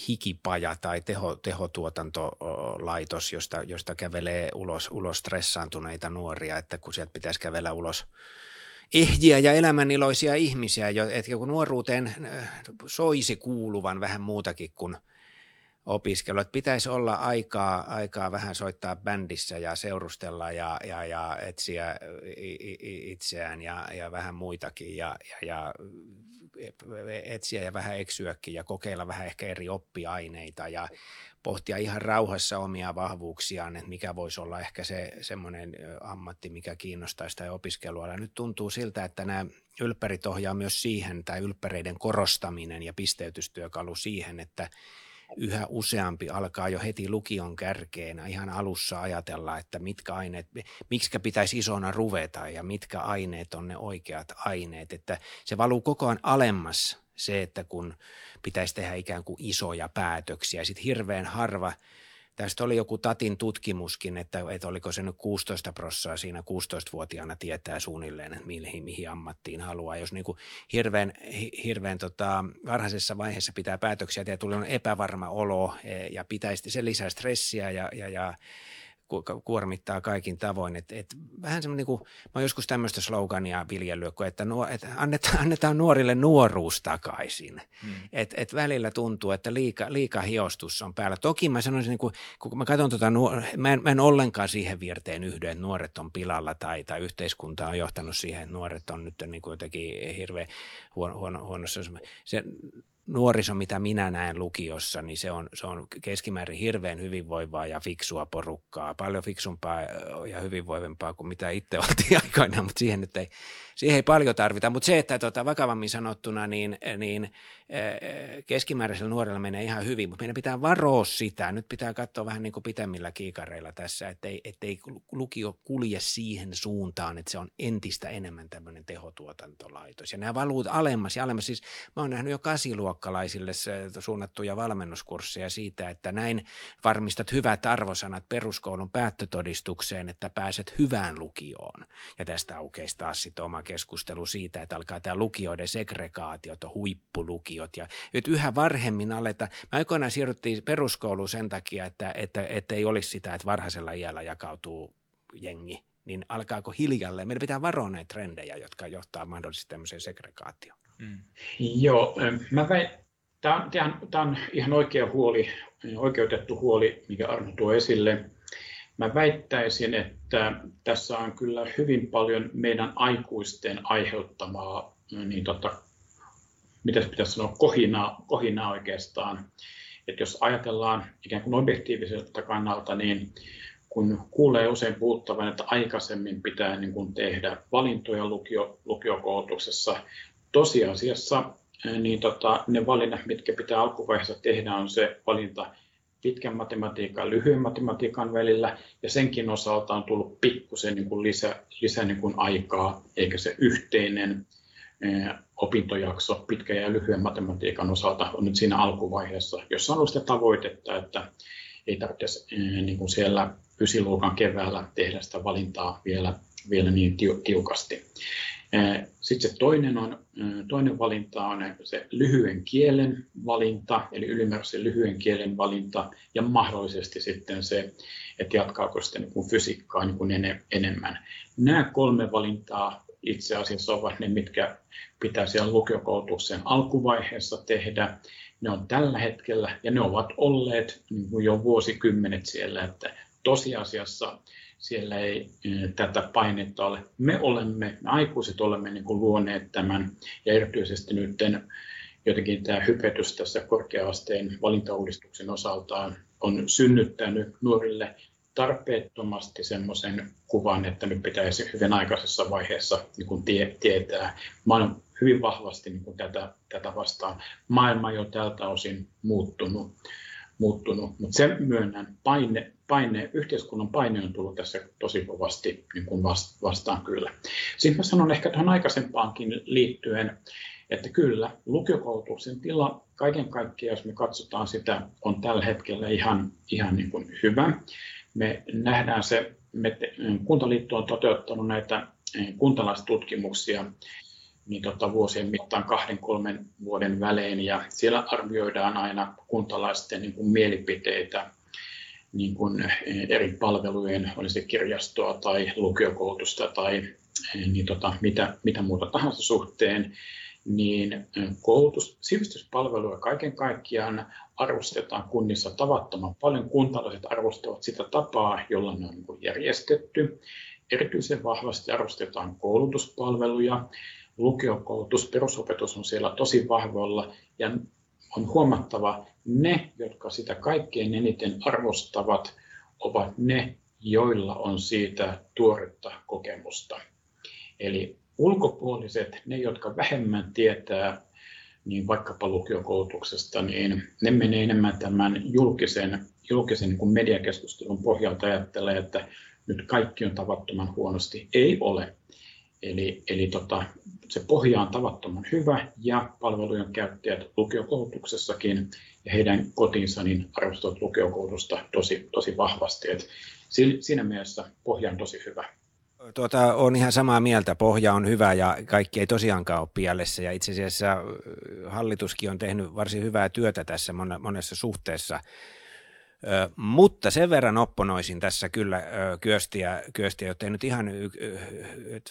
hikipaja tai teho, tehotuotantolaitos, josta, josta kävelee ulos, ulos stressaantuneita nuoria, että kun sieltä pitäisi kävellä ulos ehjiä ja elämäniloisia ihmisiä, että kun nuoruuteen äh, soisi kuuluvan vähän muutakin kuin opiskelu. Että pitäisi olla aikaa, aikaa vähän soittaa bändissä ja seurustella ja, ja, ja etsiä itseään ja, ja vähän muitakin ja, ja, ja etsiä ja vähän eksyäkin ja kokeilla vähän ehkä eri oppiaineita ja pohtia ihan rauhassa omia vahvuuksiaan, että mikä voisi olla ehkä se semmoinen ammatti, mikä kiinnostaisi tai opiskelua. Nyt tuntuu siltä, että nämä ylppärit ohjaa myös siihen, tai ylppäreiden korostaminen ja pisteytystyökalu siihen, että yhä useampi alkaa jo heti lukion kärkeen ihan alussa ajatella, että mitkä aineet, miksi pitäisi isona ruveta ja mitkä aineet on ne oikeat aineet, että se valuu koko ajan alemmas se, että kun pitäisi tehdä ikään kuin isoja päätöksiä. Sitten hirveän harva, tästä oli joku Tatin tutkimuskin, että, että oliko se nyt 16 prossaa siinä 16-vuotiaana tietää suunnilleen, että mihin, mihin ammattiin haluaa. Jos niin kuin hirveän, hirveän tota, varhaisessa vaiheessa pitää päätöksiä tehdä, tulee epävarma olo e, ja pitäisi, se lisää stressiä ja, ja, ja kuormittaa kaikin tavoin. Et, et vähän semmoinen, niin kuin, mä oon joskus tämmöistä slogania viljellyt, että, nuo, että annetaan, annetaan nuorille nuoruus takaisin. Hmm. Et, et välillä tuntuu, että liika, liika hiostus on päällä. Toki mä sanoisin, niin kuin, kun mä katson tota, mä en, mä en ollenkaan siihen vierteen yhdy, että nuoret on pilalla tai, tai yhteiskunta on johtanut siihen, että nuoret on nyt niin kuin jotenkin hirveän huono, huono, huonossa. Se, nuoriso, mitä minä näen lukiossa, niin se on, se on keskimäärin hirveän hyvinvoivaa ja fiksua porukkaa. Paljon fiksumpaa ja hyvinvoivempaa kuin mitä itse oltiin aikoinaan, mutta siihen nyt ei, siihen ei paljon tarvita. Mutta se, että tota, vakavammin sanottuna, niin, niin keskimääräisellä nuorella menee ihan hyvin, mutta meidän pitää varoa sitä. Nyt pitää katsoa vähän niin kuin pitemmillä kiikareilla tässä, ettei, ettei lukio kulje siihen suuntaan, että se on entistä enemmän tämmöinen tehotuotantolaitos. Ja nämä valuut alemmas ja alemmas. Siis mä oon nähnyt jo kasiluokkalaisille suunnattuja valmennuskursseja siitä, että näin varmistat hyvät arvosanat peruskoulun päättötodistukseen, että pääset hyvään lukioon. Ja tästä aukeisi taas sitten oma keskustelu siitä, että alkaa tämä lukioiden segregaatio, huippulukio, lukiot ja nyt yhä varhemmin aleta. Mä aikoinaan siirryttiin peruskouluun sen takia, että, että, että ei olisi sitä, että varhaisella iällä jakautuu jengi, niin alkaako hiljalleen? Meidän pitää varoa näitä trendejä, jotka johtaa mahdollisesti tämmöiseen segregaatioon. Mm. Joo, mä väin, tämä on, tämä on ihan oikea huoli, oikeutettu huoli, mikä Arno tuo esille. Mä väittäisin, että tässä on kyllä hyvin paljon meidän aikuisten aiheuttamaa niin tota, mitä pitäisi sanoa, kohinaa, kohinaa oikeastaan. Että jos ajatellaan ikään kuin objektiiviselta kannalta, niin kun kuulee usein puhuttavan, että aikaisemmin pitää niin kuin tehdä valintoja lukio, lukiokoulutuksessa, tosiasiassa niin tota, ne valinnat, mitkä pitää alkuvaiheessa tehdä, on se valinta pitkän matematiikan ja lyhyen matematiikan välillä, ja senkin osalta on tullut pikkusen niin kuin lisä, lisä niin kuin aikaa, eikä se yhteinen opintojakso pitkän ja lyhyen matematiikan osalta on nyt siinä alkuvaiheessa, jossa on ollut sitä tavoitetta, että ei tarvitse niin kuin siellä ysiluokan keväällä tehdä sitä valintaa vielä, vielä niin tiukasti. Sitten se toinen, on, toinen valinta on se lyhyen kielen valinta, eli ylimääräisen lyhyen kielen valinta, ja mahdollisesti sitten se, että jatkaako sitten niin fysiikkaa niin enemmän. Nämä kolme valintaa itse asiassa ovat ne, mitkä pitää siellä lukiokoulutuksen alkuvaiheessa tehdä. Ne on tällä hetkellä ja ne ovat olleet niin kuin jo vuosikymmenet siellä, että tosiasiassa siellä ei eh, tätä painetta ole. Me olemme, me aikuiset olemme niin kuin luoneet tämän ja erityisesti nyt jotenkin tämä hypetys tässä korkea-asteen valintauudistuksen osalta on synnyttänyt nuorille tarpeettomasti semmoisen kuvan, että nyt pitäisi hyvin aikaisessa vaiheessa niin kuin tie, tietää. Mä olen hyvin vahvasti niin kuin tätä, tätä vastaan. Maailma jo tältä osin muuttunut, muuttunut. mutta sen myönnän, paine, paine, yhteiskunnan paine on tullut tässä tosi kovasti niin kuin vastaan kyllä. Sitten mä sanon ehkä tuohon aikaisempaankin liittyen, että kyllä lukiokoulutuksen tila kaiken kaikkiaan, jos me katsotaan sitä, on tällä hetkellä ihan, ihan niin kuin hyvä me nähdään se, me, Kuntaliitto on toteuttanut näitä eh, kuntalaistutkimuksia niin tota, vuosien mittaan kahden, kolmen vuoden välein, ja siellä arvioidaan aina kuntalaisten niin kuin mielipiteitä niin kuin eh, eri palvelujen, olisi kirjastoa tai lukiokoulutusta tai eh, niin tota, mitä, mitä muuta tahansa suhteen. niin koulutus, sivistyspalveluja kaiken kaikkiaan arvostetaan kunnissa tavattoman paljon. Kuntalaiset arvostavat sitä tapaa, jolla ne on niin järjestetty. Erityisen vahvasti arvostetaan koulutuspalveluja. Lukiokoulutus, perusopetus on siellä tosi vahvoilla ja on huomattava, ne, jotka sitä kaikkein eniten arvostavat, ovat ne, joilla on siitä tuoretta kokemusta. Eli ulkopuoliset, ne jotka vähemmän tietää niin vaikkapa lukiokoulutuksesta, niin ne menee enemmän tämän julkisen, julkisen niin mediakeskustelun pohjalta ajattelee, että nyt kaikki on tavattoman huonosti. Ei ole. Eli, eli tota, se pohja on tavattoman hyvä ja palvelujen käyttäjät lukiokoulutuksessakin heidän kotinsa niin arvostavat lukiokoulutusta tosi, tosi vahvasti. Et siinä mielessä pohja on tosi hyvä. Tuota, on ihan samaa mieltä. Pohja on hyvä ja kaikki ei tosiaankaan ole pielessä. Ja itse asiassa hallituskin on tehnyt varsin hyvää työtä tässä monessa suhteessa. Ö, mutta sen verran opponoisin tässä kyllä ö, Kyöstiä, Kyöstiä, jotta ei nyt ihan y, y,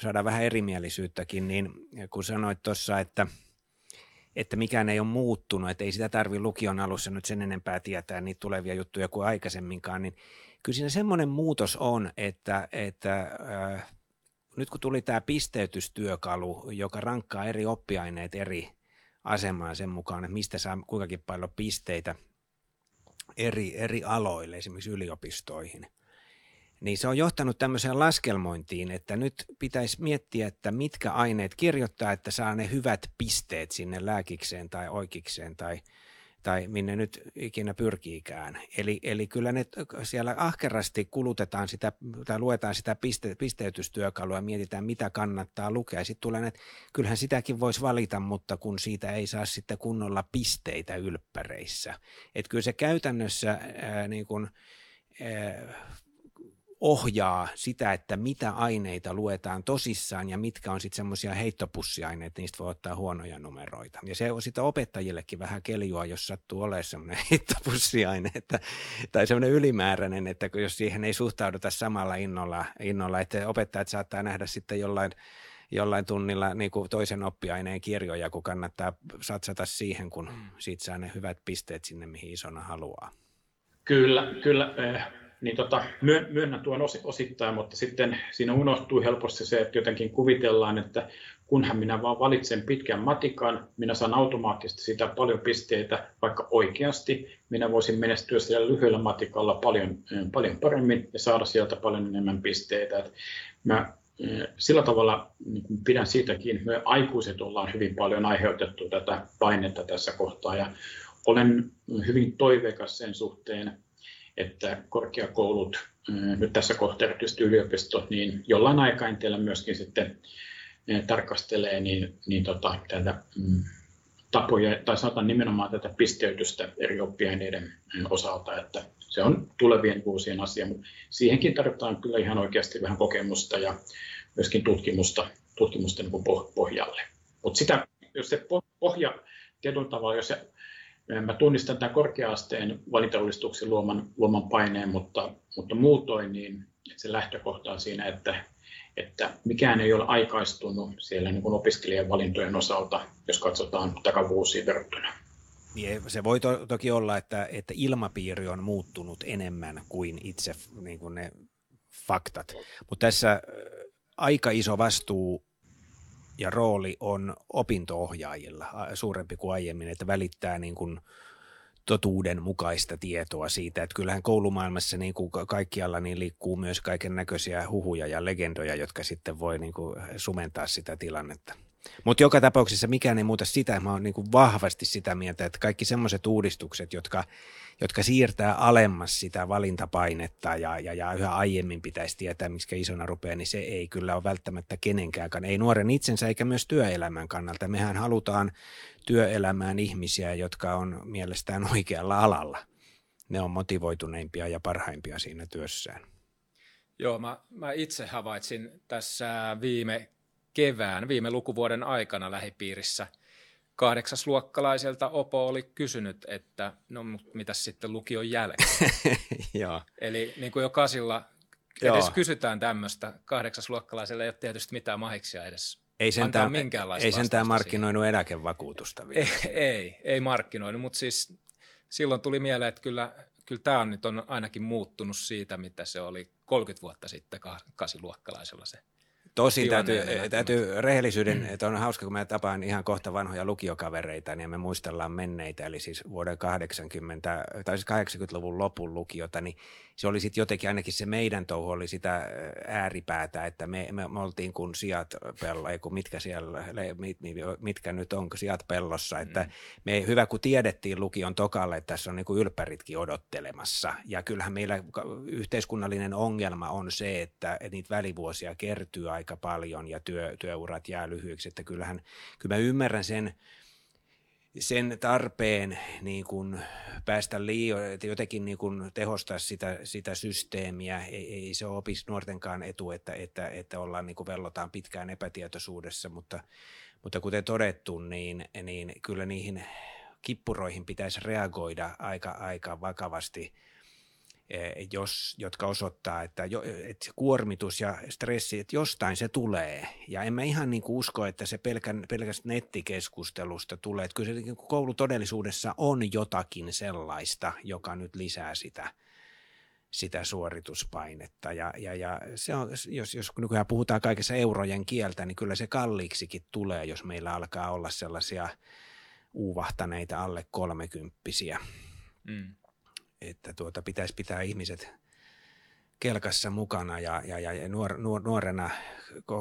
saada vähän erimielisyyttäkin, niin kun sanoit tuossa, että, että mikään ei ole muuttunut, että ei sitä tarvitse lukion alussa nyt sen enempää tietää niitä tulevia juttuja kuin aikaisemminkaan, niin kyllä siinä semmoinen muutos on, että, että äh, nyt kun tuli tämä pisteytystyökalu, joka rankkaa eri oppiaineet eri asemaan sen mukaan, että mistä saa kuinkakin paljon pisteitä eri, eri aloille, esimerkiksi yliopistoihin, niin se on johtanut tämmöiseen laskelmointiin, että nyt pitäisi miettiä, että mitkä aineet kirjoittaa, että saa ne hyvät pisteet sinne lääkikseen tai oikeikseen tai tai minne nyt ikinä pyrkiikään. Eli, eli kyllä ne siellä ahkerasti kulutetaan sitä tai luetaan sitä piste, pisteytystyökalua ja mietitään, mitä kannattaa lukea. Sitten tulee että kyllähän sitäkin voisi valita, mutta kun siitä ei saa sitten kunnolla pisteitä ylppäreissä. Että kyllä se käytännössä ää, niin kuin, ohjaa sitä, että mitä aineita luetaan tosissaan ja mitkä on sitten semmoisia heittopussiaineita, niistä voi ottaa huonoja numeroita. Ja se on sitten opettajillekin vähän keljua, jos sattuu olemaan semmoinen heittopussiaine että, tai semmoinen ylimääräinen, että jos siihen ei suhtauduta samalla innolla, innolla että opettajat saattaa nähdä sitten jollain jollain tunnilla niin kuin toisen oppiaineen kirjoja, kun kannattaa satsata siihen, kun mm. siitä saa ne hyvät pisteet sinne, mihin isona haluaa. Kyllä, kyllä. Niin tota, myönnän tuon osittain, mutta sitten siinä unohtuu helposti se, että jotenkin kuvitellaan, että kunhan minä vaan valitsen pitkän matikan, minä saan automaattisesti sitä paljon pisteitä, vaikka oikeasti minä voisin menestyä siellä lyhyellä matikalla paljon, eh, paljon paremmin ja saada sieltä paljon enemmän pisteitä. Että mä eh, sillä tavalla niin pidän siitäkin, me aikuiset ollaan hyvin paljon aiheutettu tätä painetta tässä kohtaa ja olen hyvin toiveikas sen suhteen, että korkeakoulut, mm, nyt tässä kohtaa erityisesti yliopistot, niin jollain aikaineella myöskin sitten tarkastelee niin, niin tota, tätä mm, tapoja, tai sanotaan nimenomaan tätä pisteytystä eri oppiaineiden mm, osalta, että se on tulevien vuosien asia, mutta siihenkin tarvitaan kyllä ihan oikeasti vähän kokemusta ja myöskin tutkimusta, tutkimusta niin pohjalle. Mutta sitä, jos se pohja tietyllä tavalla, jos se Mä tunnistan tämän korkea-asteen valintauudistuksen luoman, luoman paineen, mutta, mutta muutoin niin se lähtökohta on siinä, että, että mikään ei ole aikaistunut siellä niin opiskelijan valintojen osalta, jos katsotaan takavuosiin verrattuna. Niin se voi to, toki olla, että, että ilmapiiri on muuttunut enemmän kuin itse niin kuin ne faktat. Mutta tässä aika iso vastuu ja rooli on opintoohjaajilla suurempi kuin aiemmin, että välittää niin kuin totuuden mukaista tietoa siitä, että kyllähän koulumaailmassa niin kuin kaikkialla niin liikkuu myös kaiken näköisiä huhuja ja legendoja, jotka sitten voi niin kuin sumentaa sitä tilannetta. Mutta joka tapauksessa mikään ei muuta sitä, mä oon niin kuin vahvasti sitä mieltä, että kaikki semmoiset uudistukset, jotka, jotka siirtää alemmas sitä valintapainetta ja, ja, ja yhä aiemmin pitäisi tietää, miksi isona rupeaa, niin se ei kyllä ole välttämättä kenenkään, ei nuoren itsensä eikä myös työelämän kannalta. Mehän halutaan työelämään ihmisiä, jotka on mielestään oikealla alalla. Ne on motivoituneimpia ja parhaimpia siinä työssään. Joo, mä, mä itse havaitsin tässä viime kevään, viime lukuvuoden aikana lähipiirissä kahdeksasluokkalaiselta Opo oli kysynyt, että no mitä sitten lukion jälkeen. Joo. Eli niin kuin jo kasilla edes Joo. kysytään tämmöistä, kahdeksasluokkalaiselle ei ole tietysti mitään mahiksia edes ei sentään, Ei sentään markkinoinut eläkevakuutusta vielä. Ei, ei, ei markkinoinut, mutta siis silloin tuli mieleen, että kyllä, kyllä tämä on nyt on ainakin muuttunut siitä, mitä se oli 30 vuotta sitten kasiluokkalaisella se Tosin täytyy, täytyy rehellisyyden, että on hauska, kun mä tapaan ihan kohta vanhoja lukiokavereita, niin me muistellaan menneitä, eli siis vuoden 80, tai siis 80-luvun lopun lukiota, niin se oli sitten jotenkin, ainakin se meidän touhu oli sitä ääripäätä, että me, me, me oltiin kun sijat pello, ei kun mitkä siellä, mit, mitkä nyt on, sijat pellossa, että mm. me hyvä kun tiedettiin lukion tokalle, että tässä on niin kuin ylppäritkin odottelemassa, ja kyllähän meillä yhteiskunnallinen ongelma on se, että niitä välivuosia kertyy aika paljon ja työ, työurat jää lyhyiksi, että kyllähän, kyllä mä ymmärrän sen, sen tarpeen niin kuin päästä liio, että jotenkin niin kuin tehostaa sitä, sitä systeemiä. Ei, ei se ole opis nuortenkaan etu, että, että, että ollaan niin kuin vellotaan pitkään epätietoisuudessa, mutta, mutta kuten todettu, niin, niin kyllä niihin kippuroihin pitäisi reagoida aika, aika vakavasti – jos, jotka osoittaa, että, jo, että kuormitus ja stressi, että jostain se tulee. Ja en mä ihan niin usko, että se pelkän, pelkästä nettikeskustelusta tulee. Että kyllä se niin koulutodellisuudessa on jotakin sellaista, joka nyt lisää sitä, sitä suorituspainetta. Ja, ja, ja se on, jos, jos nykyään puhutaan kaikessa eurojen kieltä, niin kyllä se kalliiksikin tulee, jos meillä alkaa olla sellaisia uuvahtaneita alle kolmekymppisiä. Mm että tuota, pitäisi pitää ihmiset kelkassa mukana ja, ja, ja nuor, nuor, nuorena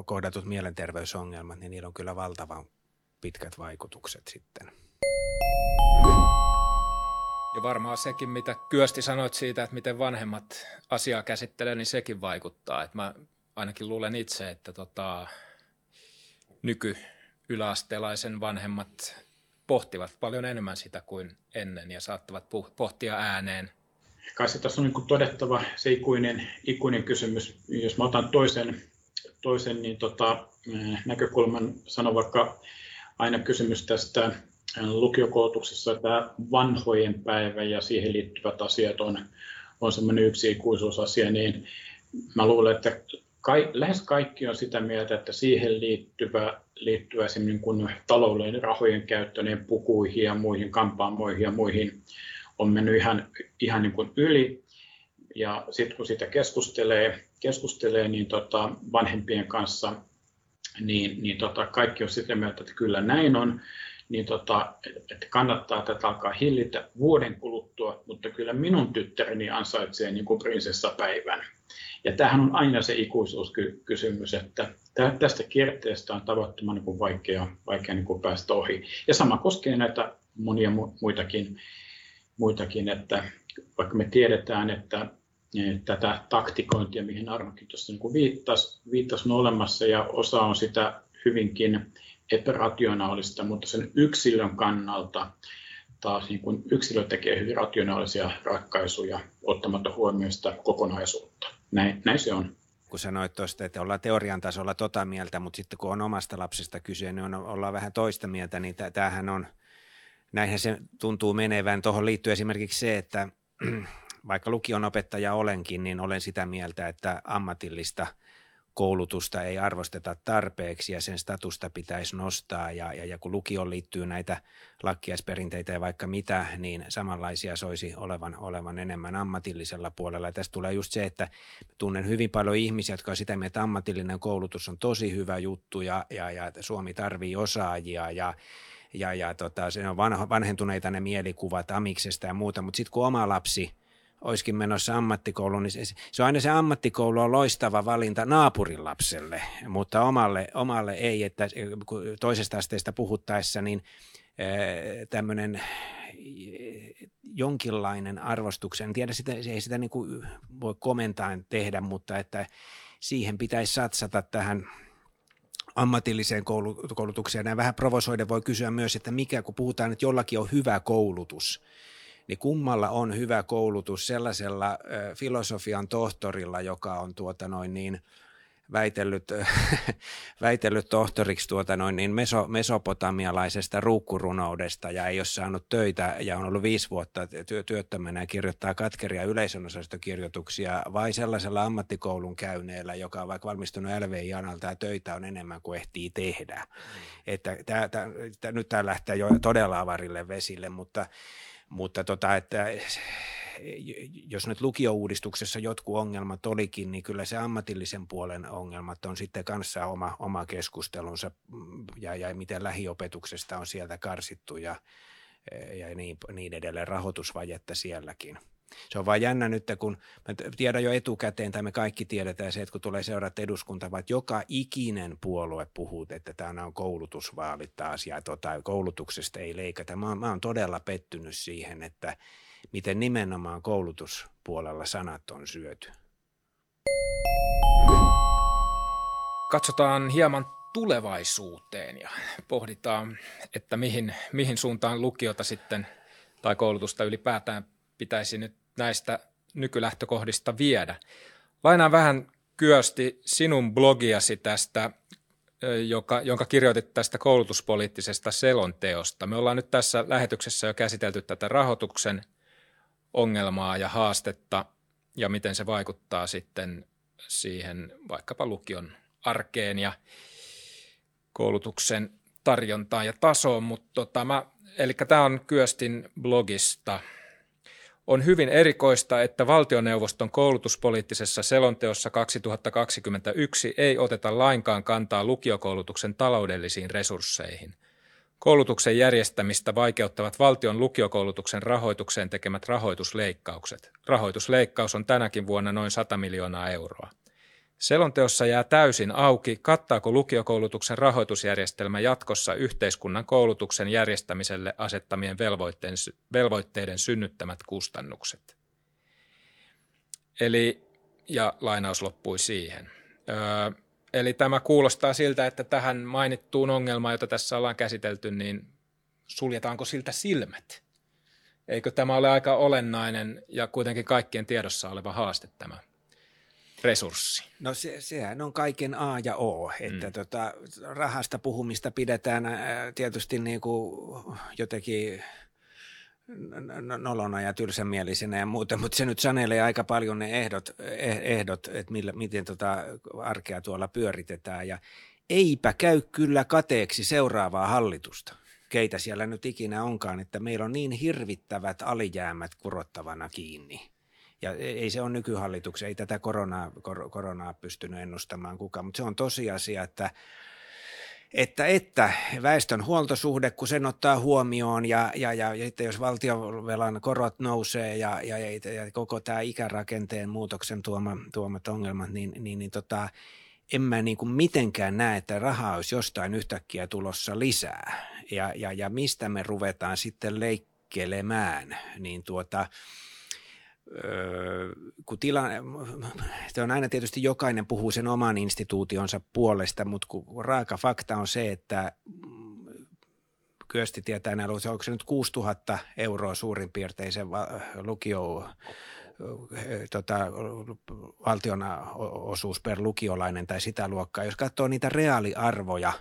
kohdatut mielenterveysongelmat, niin niillä on kyllä valtavan pitkät vaikutukset sitten. Ja varmaan sekin, mitä Kyösti sanoit siitä, että miten vanhemmat asiaa käsittelee, niin sekin vaikuttaa. Että mä ainakin luulen itse, että tota, nyky yläasteelaisen vanhemmat pohtivat paljon enemmän sitä kuin ennen ja saattavat pohtia ääneen. Kai se tässä on niin todettava se ikuinen, ikuinen kysymys. Jos mä otan toisen, toisen niin tota, näkökulman, sanon vaikka aina kysymys tästä lukiokoulutuksessa, tämä vanhojen päivä ja siihen liittyvät asiat on, on semmoinen yksi ikuisuusasia, niin mä luulen, että kai, lähes kaikki on sitä mieltä, että siihen liittyvä, liittyvä niin kuin taloudellinen rahojen käyttö niin pukuihin ja muihin kampaamoihin ja muihin on mennyt ihan, ihan niin kuin yli. Ja sitten kun sitä keskustelee, keskustelee niin tota vanhempien kanssa, niin, niin tota kaikki on sitä mieltä, että kyllä näin on niin tota, että kannattaa tätä alkaa hillitä vuoden kuluttua, mutta kyllä minun tyttäreni ansaitsee niin kuin prinsessapäivän. Ja tämähän on aina se ikuisuuskysymys, että tästä kierteestä on tavattoman niin kuin vaikea, vaikea niin kuin päästä ohi. Ja sama koskee näitä monia muitakin, muitakin että vaikka me tiedetään, että tätä taktikointia, mihin Arnokin tuossa niin viittasi, viittasi, on olemassa ja osa on sitä hyvinkin epärationaalista, mutta sen yksilön kannalta taas niin kuin yksilö tekee hyvin rationaalisia ratkaisuja ottamatta huomioon sitä kokonaisuutta. Näin, näin se on. Kun sanoit tuosta, että ollaan teorian tasolla tota mieltä, mutta sitten kun on omasta lapsesta kyse, niin ollaan vähän toista mieltä, niin tämähän on, näinhän se tuntuu menevän. Tuohon liittyy esimerkiksi se, että vaikka lukion opettaja olenkin, niin olen sitä mieltä, että ammatillista – koulutusta ei arvosteta tarpeeksi ja sen statusta pitäisi nostaa. Ja, ja, ja kun lukioon liittyy näitä lakkiaisperinteitä ja vaikka mitä, niin samanlaisia soisi olevan, olevan enemmän ammatillisella puolella. Ja tästä tulee just se, että tunnen hyvin paljon ihmisiä, jotka on sitä mieltä, että ammatillinen koulutus on tosi hyvä juttu ja, ja, ja Suomi tarvii osaajia ja ja, ja tota, se on vanhentuneita ne mielikuvat amiksesta ja muuta, mutta sitten kun oma lapsi – olisikin menossa ammattikouluun, niin se, se on aina se ammattikoulu on loistava valinta naapurin lapselle, mutta omalle, omalle ei, että toisesta asteesta puhuttaessa, niin tämmöinen jonkinlainen arvostuksen, en tiedä, sitä, ei sitä niin kuin voi komentaan tehdä, mutta että siihen pitäisi satsata tähän ammatilliseen koulutukseen. Näin vähän provosoiden voi kysyä myös, että mikä, kun puhutaan, että jollakin on hyvä koulutus, niin kummalla on hyvä koulutus sellaisella filosofian tohtorilla, joka on tuota noin niin väitellyt, väitellyt tohtoriksi tuota noin, niin meso, mesopotamialaisesta ruukkurunoudesta ja ei ole saanut töitä ja on ollut viisi vuotta työ, työttömänä ja kirjoittaa katkeria yleisönosastokirjoituksia vai sellaisella ammattikoulun käyneellä, joka on vaikka valmistunut LVI-analta ja töitä on enemmän kuin ehtii tehdä. Mm. Että tää, tää, tää, nyt tämä lähtee jo todella avarille vesille, mutta, mutta tota, että jos nyt lukiouudistuksessa jotkut ongelmat olikin, niin kyllä se ammatillisen puolen ongelmat on sitten kanssa oma, oma keskustelunsa mm, ja, ja miten lähiopetuksesta on sieltä karsittu ja, ja niin, niin edelleen rahoitusvajetta sielläkin. Se on vain jännä nyt, kun mä tiedän jo etukäteen, tai me kaikki tiedetään se, että kun tulee seurata eduskunta, vaan joka ikinen puolue puhuu, että tämä on koulutusvaalit taas ja tota, koulutuksesta ei leikata. Mä, mä oon todella pettynyt siihen, että miten nimenomaan koulutuspuolella sanat on syöty. Katsotaan hieman tulevaisuuteen ja pohditaan, että mihin, mihin suuntaan lukiota sitten tai koulutusta ylipäätään pitäisi nyt näistä nykylähtökohdista viedä. Lainaan vähän kyösti sinun blogiasi tästä, joka, jonka kirjoitit tästä koulutuspoliittisesta selonteosta. Me ollaan nyt tässä lähetyksessä jo käsitelty tätä rahoituksen ongelmaa ja haastetta ja miten se vaikuttaa sitten siihen vaikkapa lukion arkeen ja koulutuksen tarjontaan ja tasoon, mutta tota, mä, eli tämä on Kyöstin blogista. On hyvin erikoista, että valtioneuvoston koulutuspoliittisessa selonteossa 2021 ei oteta lainkaan kantaa lukiokoulutuksen taloudellisiin resursseihin – Koulutuksen järjestämistä vaikeuttavat valtion lukiokoulutuksen rahoitukseen tekemät rahoitusleikkaukset. Rahoitusleikkaus on tänäkin vuonna noin 100 miljoonaa euroa. Selonteossa jää täysin auki, kattaako lukiokoulutuksen rahoitusjärjestelmä jatkossa yhteiskunnan koulutuksen järjestämiselle asettamien velvoitteiden synnyttämät kustannukset. Eli, ja lainaus loppui siihen. Öö, Eli tämä kuulostaa siltä, että tähän mainittuun ongelmaan, jota tässä ollaan käsitelty, niin suljetaanko siltä silmät? Eikö tämä ole aika olennainen ja kuitenkin kaikkien tiedossa oleva haaste tämä resurssi? No se, sehän on kaiken A ja O, että mm. tota, rahasta puhumista pidetään tietysti niin kuin jotenkin nolona ja tylsämielisenä ja muuta, mutta se nyt sanelee aika paljon ne ehdot, eh, ehdot että millä, miten tota arkea tuolla pyöritetään ja eipä käy kyllä kateeksi seuraavaa hallitusta, keitä siellä nyt ikinä onkaan, että meillä on niin hirvittävät alijäämät kurottavana kiinni. Ja ei se ole nykyhallituksen, ei tätä koronaa, kor, koronaa pystynyt ennustamaan kukaan, mutta se on tosiasia, että että, että väestön huoltosuhde, kun sen ottaa huomioon ja, ja, ja, ja sitten jos valtionvelan korot nousee ja, ja, ja, ja koko tämä ikärakenteen muutoksen tuoma, tuomat ongelmat, niin, niin, niin tota, en mä niin kuin mitenkään näe, että rahaa olisi jostain yhtäkkiä tulossa lisää. Ja, ja, ja mistä me ruvetaan sitten leikkelemään, niin tuota, kun tilanne, se on aina tietysti jokainen puhuu sen oman instituutionsa puolesta, mutta kun raaka fakta on se, että mm, Kyösti tietää näillä, onko se nyt 6000 euroa suurin piirtein se lukio, tota, valtion osuus per lukiolainen tai sitä luokkaa. Jos katsoo niitä reaaliarvoja,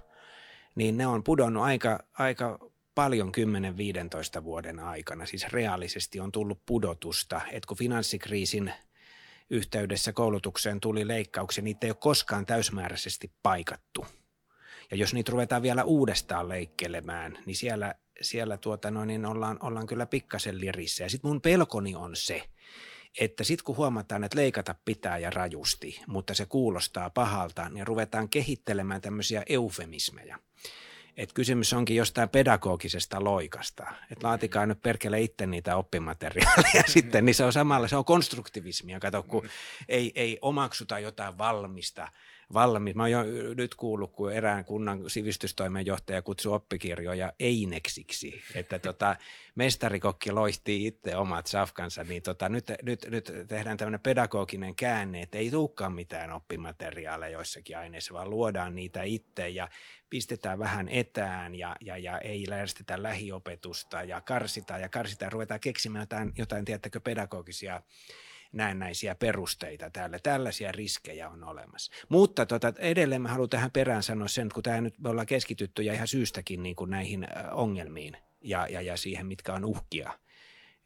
niin ne on pudonnut aika, aika paljon 10-15 vuoden aikana, siis reaalisesti on tullut pudotusta, että kun finanssikriisin yhteydessä koulutukseen tuli leikkauksia, niitä ei ole koskaan täysmääräisesti paikattu. Ja jos niitä ruvetaan vielä uudestaan leikkelemään, niin siellä, siellä tuota noin, niin ollaan, ollaan kyllä pikkasen lirissä. Ja sitten mun pelkoni on se, että sitten kun huomataan, että leikata pitää ja rajusti, mutta se kuulostaa pahalta, niin ruvetaan kehittelemään tämmöisiä eufemismeja että kysymys onkin jostain pedagogisesta loikasta. Että laatikaa nyt perkele itse niitä oppimateriaaleja sitten, niin se on samalla, se on konstruktivismia. Kato, kun mm. ei, ei omaksuta jotain valmista, valmis. Mä oon jo nyt kuullut, kun erään kunnan sivistystoimenjohtaja kutsui oppikirjoja eineksiksi, että tota, mestarikokki loihtii itse omat safkansa, niin tota, nyt, nyt, nyt tehdään tämmöinen pedagoginen käänne, että ei tulekaan mitään oppimateriaaleja joissakin aineissa, vaan luodaan niitä itse ja pistetään vähän etään ja, ja, ja ei järjestetä lähiopetusta ja karsitaan ja karsitaan, ruvetaan keksimään jotain, jotain tiedättekö, pedagogisia näennäisiä perusteita täällä. Tällaisia riskejä on olemassa. Mutta tota, edelleen mä haluan tähän perään sanoa sen, kun tämä nyt me ollaan keskitytty ja ihan syystäkin niin kuin näihin ongelmiin ja, ja, ja siihen, mitkä on uhkia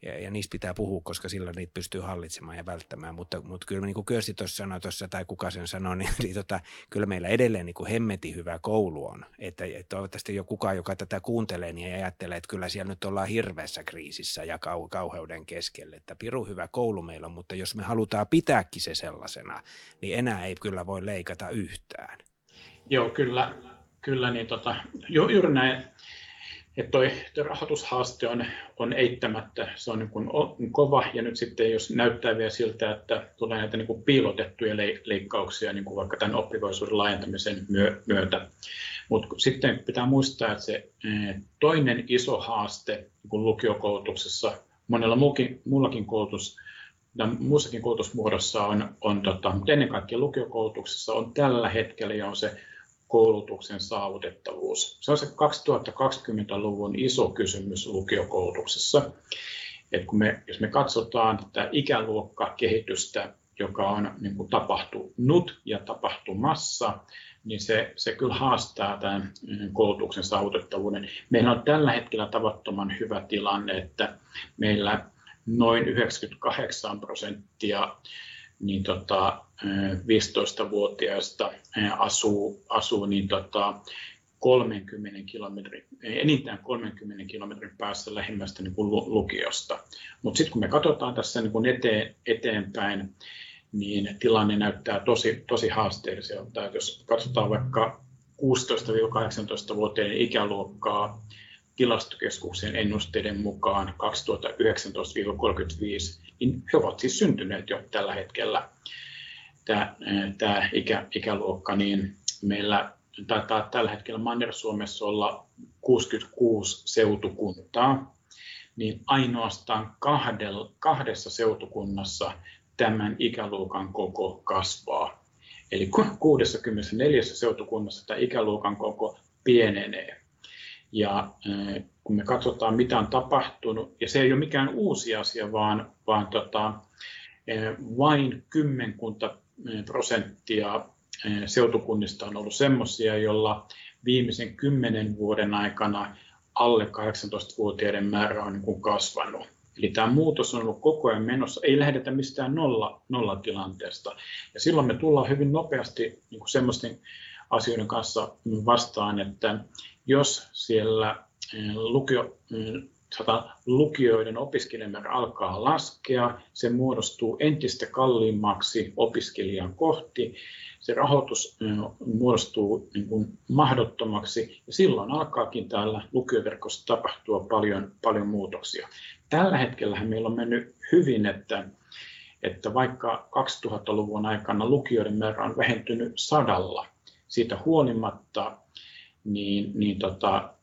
ja, ja niistä pitää puhua, koska silloin niitä pystyy hallitsemaan ja välttämään. Mutta, mutta kyllä niin kuin Kyösti tuossa sanoi tuossa, tai kuka sen sanoi, niin, niin tota, kyllä meillä edelleen niin kuin hemmeti hyvä koulu on. Että, että toivottavasti jo kukaan, joka tätä kuuntelee, niin ajattelee, että kyllä siellä nyt ollaan hirveässä kriisissä ja kau, kauheuden keskelle. Että piru hyvä koulu meillä on, mutta jos me halutaan pitääkin se sellaisena, niin enää ei kyllä voi leikata yhtään. Joo, kyllä, kyllä niin tota, ju, juuri näin että toi, toi rahoitushaaste on, on eittämättä, se on niin kuin kova, ja nyt sitten jos näyttää vielä siltä, että tulee näitä niin kuin piilotettuja leikkauksia, niin kuin vaikka tämän oppivaisuuden laajentamisen myötä. Mutta sitten pitää muistaa, että se eh, toinen iso haaste niin kuin lukiokoulutuksessa, monella muukin, muullakin koulutus, muussakin koulutusmuodossa on, on tota, mutta ennen kaikkea lukiokoulutuksessa on tällä hetkellä jo se koulutuksen saavutettavuus. Se on se 2020-luvun iso kysymys lukiokoulutuksessa. Et kun me, jos me katsotaan tätä ikäluokkakehitystä, joka on niin kuin tapahtunut ja tapahtumassa, niin se, se kyllä haastaa tämän mm, koulutuksen saavutettavuuden. Meillä on tällä hetkellä tavattoman hyvä tilanne, että meillä noin 98 prosenttia niin tota, 15-vuotiaista asuu, asuu niin tota, 30 kilometrin, enintään 30 kilometrin päässä lähimmästä niin kuin lukiosta. Mutta sitten kun me katsotaan tässä niin kuin eteen, eteenpäin, niin tilanne näyttää tosi, tosi haasteelliselta. Jos katsotaan vaikka 16-18-vuotiaiden ikäluokkaa, tilastokeskuksen ennusteiden mukaan 2019-35, niin he ovat siis syntyneet jo tällä hetkellä. Tämä, tämä ikä, ikäluokka, niin meillä taitaa tällä hetkellä Manner-Suomessa olla 66 seutukuntaa, niin ainoastaan kahdella, kahdessa seutukunnassa tämän ikäluokan koko kasvaa. Eli 64 seutukunnassa tämä ikäluokan koko pienenee. Ja kun me katsotaan, mitä on tapahtunut, ja se ei ole mikään uusi asia, vaan, vaan tota, vain kymmenkunta prosenttia seutukunnista on ollut sellaisia, joilla viimeisen kymmenen vuoden aikana alle 18-vuotiaiden määrä on niin kasvanut. Eli tämä muutos on ollut koko ajan menossa, ei lähdetä mistään nolla, nollatilanteesta. Ja silloin me tullaan hyvin nopeasti niin semmoisten asioiden kanssa vastaan, että jos siellä eh, lukio, eh, lukioiden opiskelijamäärä alkaa laskea, se muodostuu entistä kalliimmaksi opiskelijan kohti, se rahoitus eh, muodostuu niin kuin mahdottomaksi. Ja silloin alkaakin täällä lukioverkossa tapahtua paljon, paljon muutoksia. Tällä hetkellä meillä on mennyt hyvin, että, että vaikka 2000-luvun aikana lukioiden määrä on vähentynyt sadalla, siitä huolimatta niin, niin tota,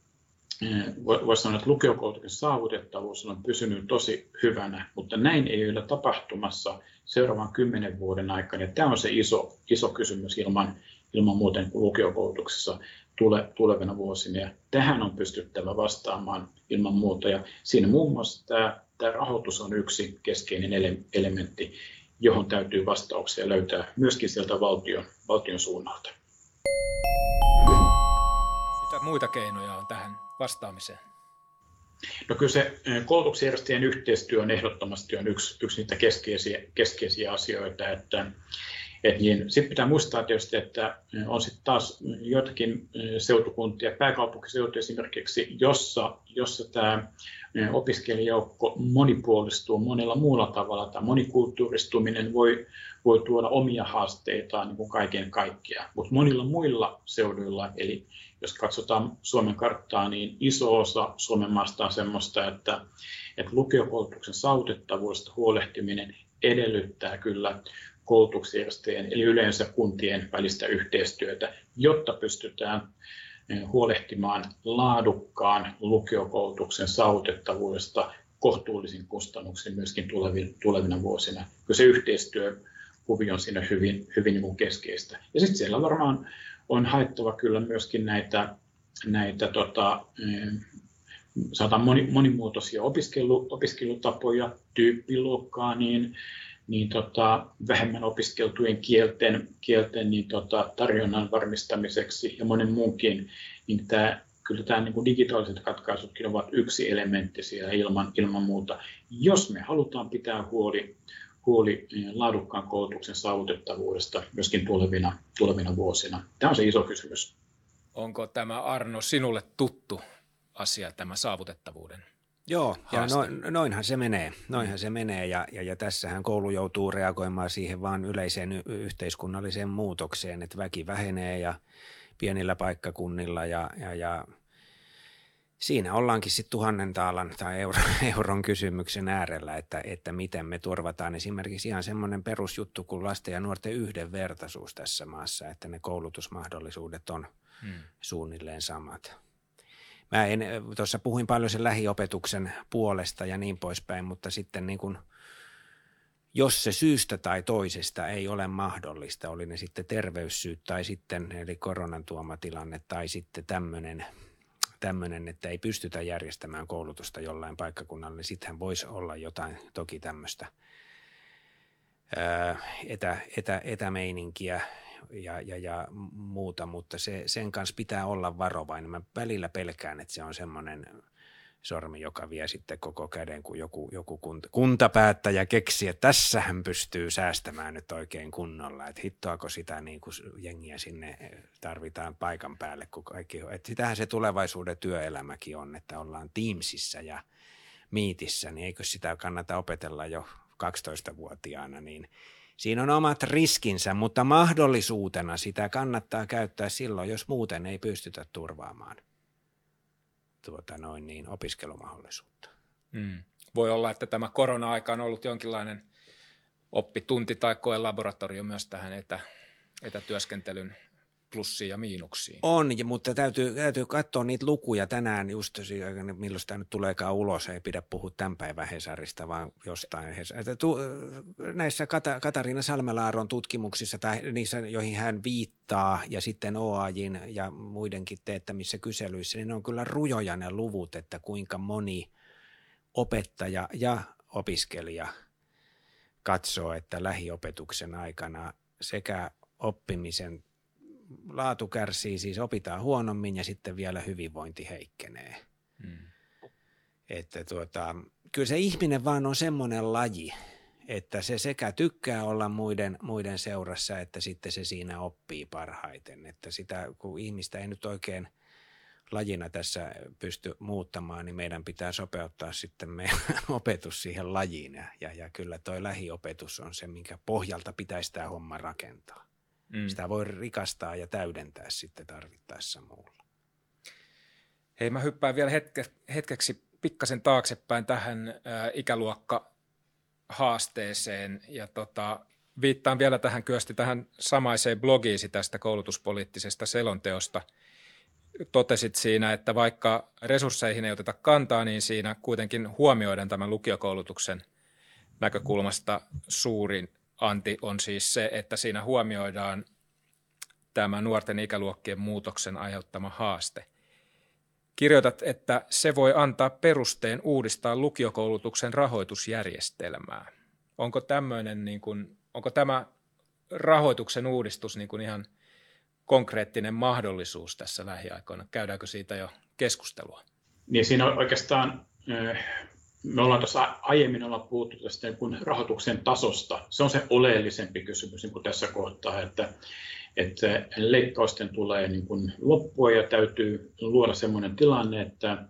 voisi sanoa, että lukiokoulutuksen saavutettavuus on pysynyt tosi hyvänä, mutta näin ei ole tapahtumassa seuraavan kymmenen vuoden aikana. Ja tämä on se iso, iso kysymys ilman, ilman muuten lukiokoulutuksessa tule, tulevina vuosina. Ja tähän on pystyttävä vastaamaan ilman muuta. Ja siinä muun muassa tämä, tämä rahoitus on yksi keskeinen elementti, johon täytyy vastauksia löytää myöskin sieltä valtion, valtion suunnalta. Mitä muita keinoja on tähän vastaamiseen? No kyllä se koulutuksen järjestäjien yhteistyö on ehdottomasti on yksi, yksi niitä keskeisiä, keskeisiä asioita, että et niin, sitten pitää muistaa tietysti, että on sitten taas joitakin seutukuntia, pääkaupunkiseutu esimerkiksi, jossa, jossa tämä opiskelijajoukko monipuolistuu monella muulla tavalla. Tämä monikulttuuristuminen voi, voi tuoda omia haasteitaan niin kuin kaiken kaikkiaan, mutta monilla muilla seuduilla, eli jos katsotaan Suomen karttaa, niin iso osa Suomen maasta on sellaista, että, että lukiokoulutuksen saavutettavuudesta huolehtiminen edellyttää kyllä koulutusjärjestäjien eli yleensä kuntien välistä yhteistyötä, jotta pystytään eh, huolehtimaan laadukkaan lukiokoulutuksen saavutettavuudesta kohtuullisin kustannuksin myöskin tulevina vuosina. Kyllä se yhteistyökuvio on siinä hyvin, hyvin niin keskeistä. Ja sitten siellä varmaan on haettava kyllä myöskin näitä, näitä tota, eh, sanotaan moni, monimuotoisia opiskelu, opiskelutapoja, tyyppiluokkaa, niin niin tota, vähemmän opiskeltujen kielten, kielten niin tota, tarjonnan varmistamiseksi ja monen muunkin, niin tämä, kyllä tämä niin digitaaliset ratkaisutkin ovat yksi elementti siellä ilman, ilman muuta. Jos me halutaan pitää huoli, huoli niin laadukkaan koulutuksen saavutettavuudesta myöskin tulevina, tulevina vuosina. Tämä on se iso kysymys. Onko tämä Arno sinulle tuttu asia, tämä saavutettavuuden Joo, ja noin, noinhan se menee. Noinhan se menee ja, ja, ja tässähän koulu joutuu reagoimaan siihen vaan yleiseen y- yhteiskunnalliseen muutokseen, että väki vähenee ja pienillä paikkakunnilla ja, ja, ja siinä ollaankin sitten tuhannen taalan tai euron, euron kysymyksen äärellä, että, että miten me turvataan esimerkiksi ihan semmoinen perusjuttu kuin lasten ja nuorten yhdenvertaisuus tässä maassa, että ne koulutusmahdollisuudet on hmm. suunnilleen samat. Mä en, tuossa puhuin paljon sen lähiopetuksen puolesta ja niin poispäin, mutta sitten niin kuin, jos se syystä tai toisesta ei ole mahdollista, oli ne sitten terveyssyyt tai sitten eli koronan tuoma tilanne tai sitten tämmöinen, tämmöinen, että ei pystytä järjestämään koulutusta jollain paikkakunnalla, niin sittenhän voisi olla jotain toki tämmöistä etä, etä, etämeininkiä, ja, ja, ja muuta, mutta se, sen kanssa pitää olla varovainen. Mä välillä pelkään, että se on semmoinen sormi, joka vie sitten koko käden, kun joku, joku kunta, kuntapäättäjä keksi, että tässä hän pystyy säästämään nyt oikein kunnolla, että hittoako sitä niin kuin jengiä sinne tarvitaan paikan päälle, kun kaikki, että sitähän se tulevaisuuden työelämäkin on, että ollaan Teamsissa ja Miitissä, niin eikö sitä kannata opetella jo 12-vuotiaana, niin Siinä on omat riskinsä, mutta mahdollisuutena sitä kannattaa käyttää silloin, jos muuten ei pystytä turvaamaan tuota noin niin, opiskelumahdollisuutta. Mm. Voi olla, että tämä korona-aika on ollut jonkinlainen oppitunti tai koelaboratorio myös tähän etä, etätyöskentelyn plussiin ja miinuksiin. On, mutta täytyy, täytyy katsoa niitä lukuja tänään just, milloin tämä nyt tuleekaan ulos, ei pidä puhua tämän päivän Hesarista, vaan jostain Hesarista. Näissä Kata, Katariina Salmelaaron tutkimuksissa, tai niissä, joihin hän viittaa, ja sitten OAJin ja muidenkin teettämissä kyselyissä, niin ne on kyllä rujoja ne luvut, että kuinka moni opettaja ja opiskelija katsoo, että lähiopetuksen aikana sekä oppimisen laatu kärsii, siis opitaan huonommin ja sitten vielä hyvinvointi heikkenee. Hmm. Että tuota, kyllä se ihminen vaan on semmoinen laji, että se sekä tykkää olla muiden, muiden seurassa, että sitten se siinä oppii parhaiten. Että sitä, kun ihmistä ei nyt oikein lajina tässä pysty muuttamaan, niin meidän pitää sopeuttaa sitten meidän opetus siihen lajiin. Ja, ja kyllä toi lähiopetus on se, minkä pohjalta pitäisi tämä homma rakentaa. Mm. Sitä voi rikastaa ja täydentää sitten tarvittaessa muulla. Hei, mä hyppään vielä hetke, hetkeksi pikkasen taaksepäin tähän ä, ikäluokka haasteeseen ja tota, viittaan vielä tähän kyösti tähän samaiseen blogiisi tästä koulutuspoliittisesta selonteosta. Totesit siinä, että vaikka resursseihin ei oteta kantaa, niin siinä kuitenkin huomioidaan tämän lukiokoulutuksen näkökulmasta suurin anti on siis se, että siinä huomioidaan tämä nuorten ikäluokkien muutoksen aiheuttama haaste. Kirjoitat, että se voi antaa perusteen uudistaa lukiokoulutuksen rahoitusjärjestelmää. Onko, tämmöinen, niin kuin, onko tämä rahoituksen uudistus niin kuin ihan konkreettinen mahdollisuus tässä lähiaikoina? Käydäänkö siitä jo keskustelua? Niin siinä on oikeastaan me ollaan tuossa aiemmin olla puhuttu tästä kuin rahoituksen tasosta. Se on se oleellisempi kysymys niin kuin tässä kohtaa, että, että leikkausten tulee niin kuin loppua ja täytyy luoda sellainen tilanne, että,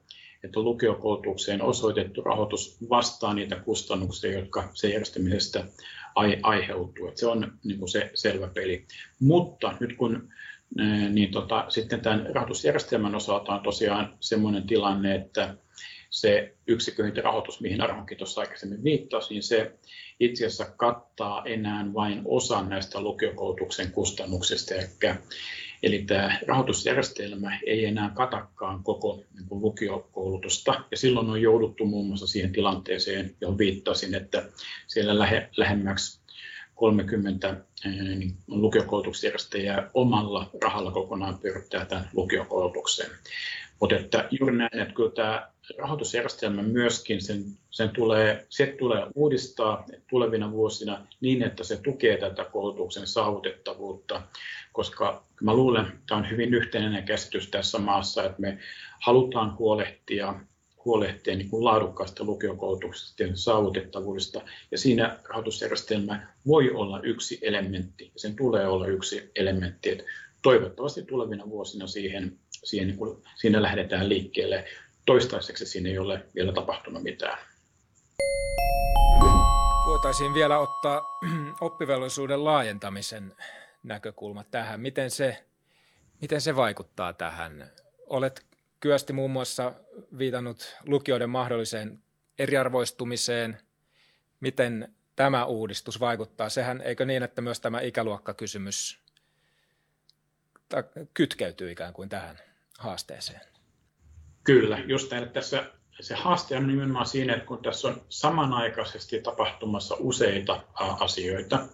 että lukiokoulutukseen osoitettu rahoitus vastaa niitä kustannuksia, jotka se järjestämisestä aiheutuu. Että se on niin kuin se selvä peli. Mutta nyt kun niin tota, sitten tämän rahoitusjärjestelmän osalta on tosiaan sellainen tilanne, että se yksikköhinta-rahoitus, mihin Arhonkin tuossa aikaisemmin viittasi, niin se itse asiassa kattaa enää vain osan näistä lukiokoulutuksen kustannuksista. Eli, eli tämä rahoitusjärjestelmä ei enää katakaan koko niin kuin lukiokoulutusta. Ja silloin on jouduttu muun muassa siihen tilanteeseen, johon viittasin, että siellä lähe, lähemmäksi 30 niin lukiokoulutuksen omalla rahalla kokonaan pyörittää tämän lukiokoulutukseen. Mutta että juuri näin, että kyllä tämä rahoitusjärjestelmä myöskin, sen, sen tulee, se tulee uudistaa tulevina vuosina niin, että se tukee tätä koulutuksen saavutettavuutta, koska mä luulen, että tämä on hyvin yhteinen käsitys tässä maassa, että me halutaan huolehtia huolehtia niin kuin laadukkaasta lukiokoulutuksesta ja saavutettavuudesta. Ja siinä rahoitusjärjestelmä voi olla yksi elementti, ja sen tulee olla yksi elementti. Että toivottavasti tulevina vuosina siihen, siihen niin kuin, siinä lähdetään liikkeelle. Toistaiseksi siinä ei ole vielä tapahtunut mitään. Voitaisiin vielä ottaa oppivelvollisuuden laajentamisen näkökulma tähän. Miten se, miten se vaikuttaa tähän? Olet Kyösti muun muassa viitannut lukioiden mahdolliseen eriarvoistumiseen. Miten tämä uudistus vaikuttaa? Sehän eikö niin, että myös tämä ikäluokkakysymys kytkeytyy ikään kuin tähän haasteeseen? Kyllä, just että tässä se haaste on nimenomaan siinä, että kun tässä on samanaikaisesti tapahtumassa useita asioita,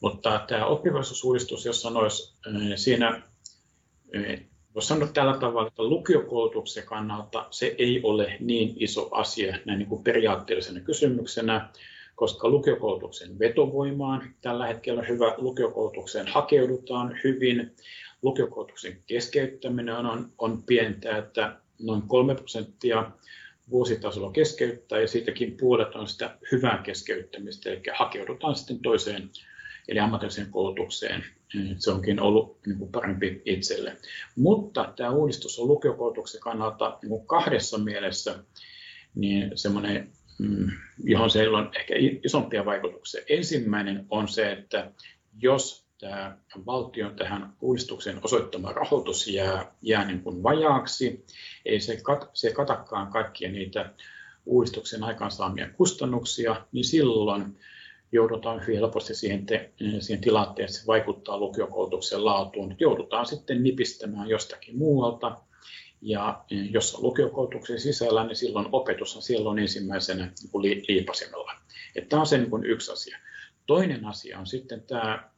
mutta tämä oppivelvollisuusuudistus, jos sanoisi, siinä Voisi sanoa tällä tavalla, että lukiokoulutuksen kannalta se ei ole niin iso asia näin niin kuin periaatteellisena kysymyksenä, koska lukiokoulutuksen vetovoimaan tällä hetkellä on hyvä, lukiokoulutukseen hakeudutaan hyvin, lukiokoulutuksen keskeyttäminen on, on pientä, että noin 3 prosenttia vuositasolla keskeyttää ja siitäkin puolet on sitä hyvää keskeyttämistä, eli hakeudutaan sitten toiseen eli ammatilliseen koulutukseen. Se onkin ollut niin kuin parempi itselle. Mutta tämä uudistus on lukiokoulutuksen kannalta niin kuin kahdessa mielessä niin semmoinen, mm, johon se on ehkä isompia vaikutuksia. Ensimmäinen on se, että jos tämä valtion tähän uudistukseen osoittama rahoitus jää, jää niin kuin vajaaksi, ei se, kat, se katakaan kaikkia niitä uudistuksen aikaansaamia kustannuksia, niin silloin joudutaan hyvin helposti siihen, te, siihen tilanteeseen, se vaikuttaa lukiokoulutuksen laatuun. Joudutaan sitten nipistämään jostakin muualta. Ja jos on lukiokoulutuksen sisällä, niin silloin opetus on siellä on ensimmäisenä niin liipasimella. Että tämä on se niin yksi asia. Toinen asia on sitten tämä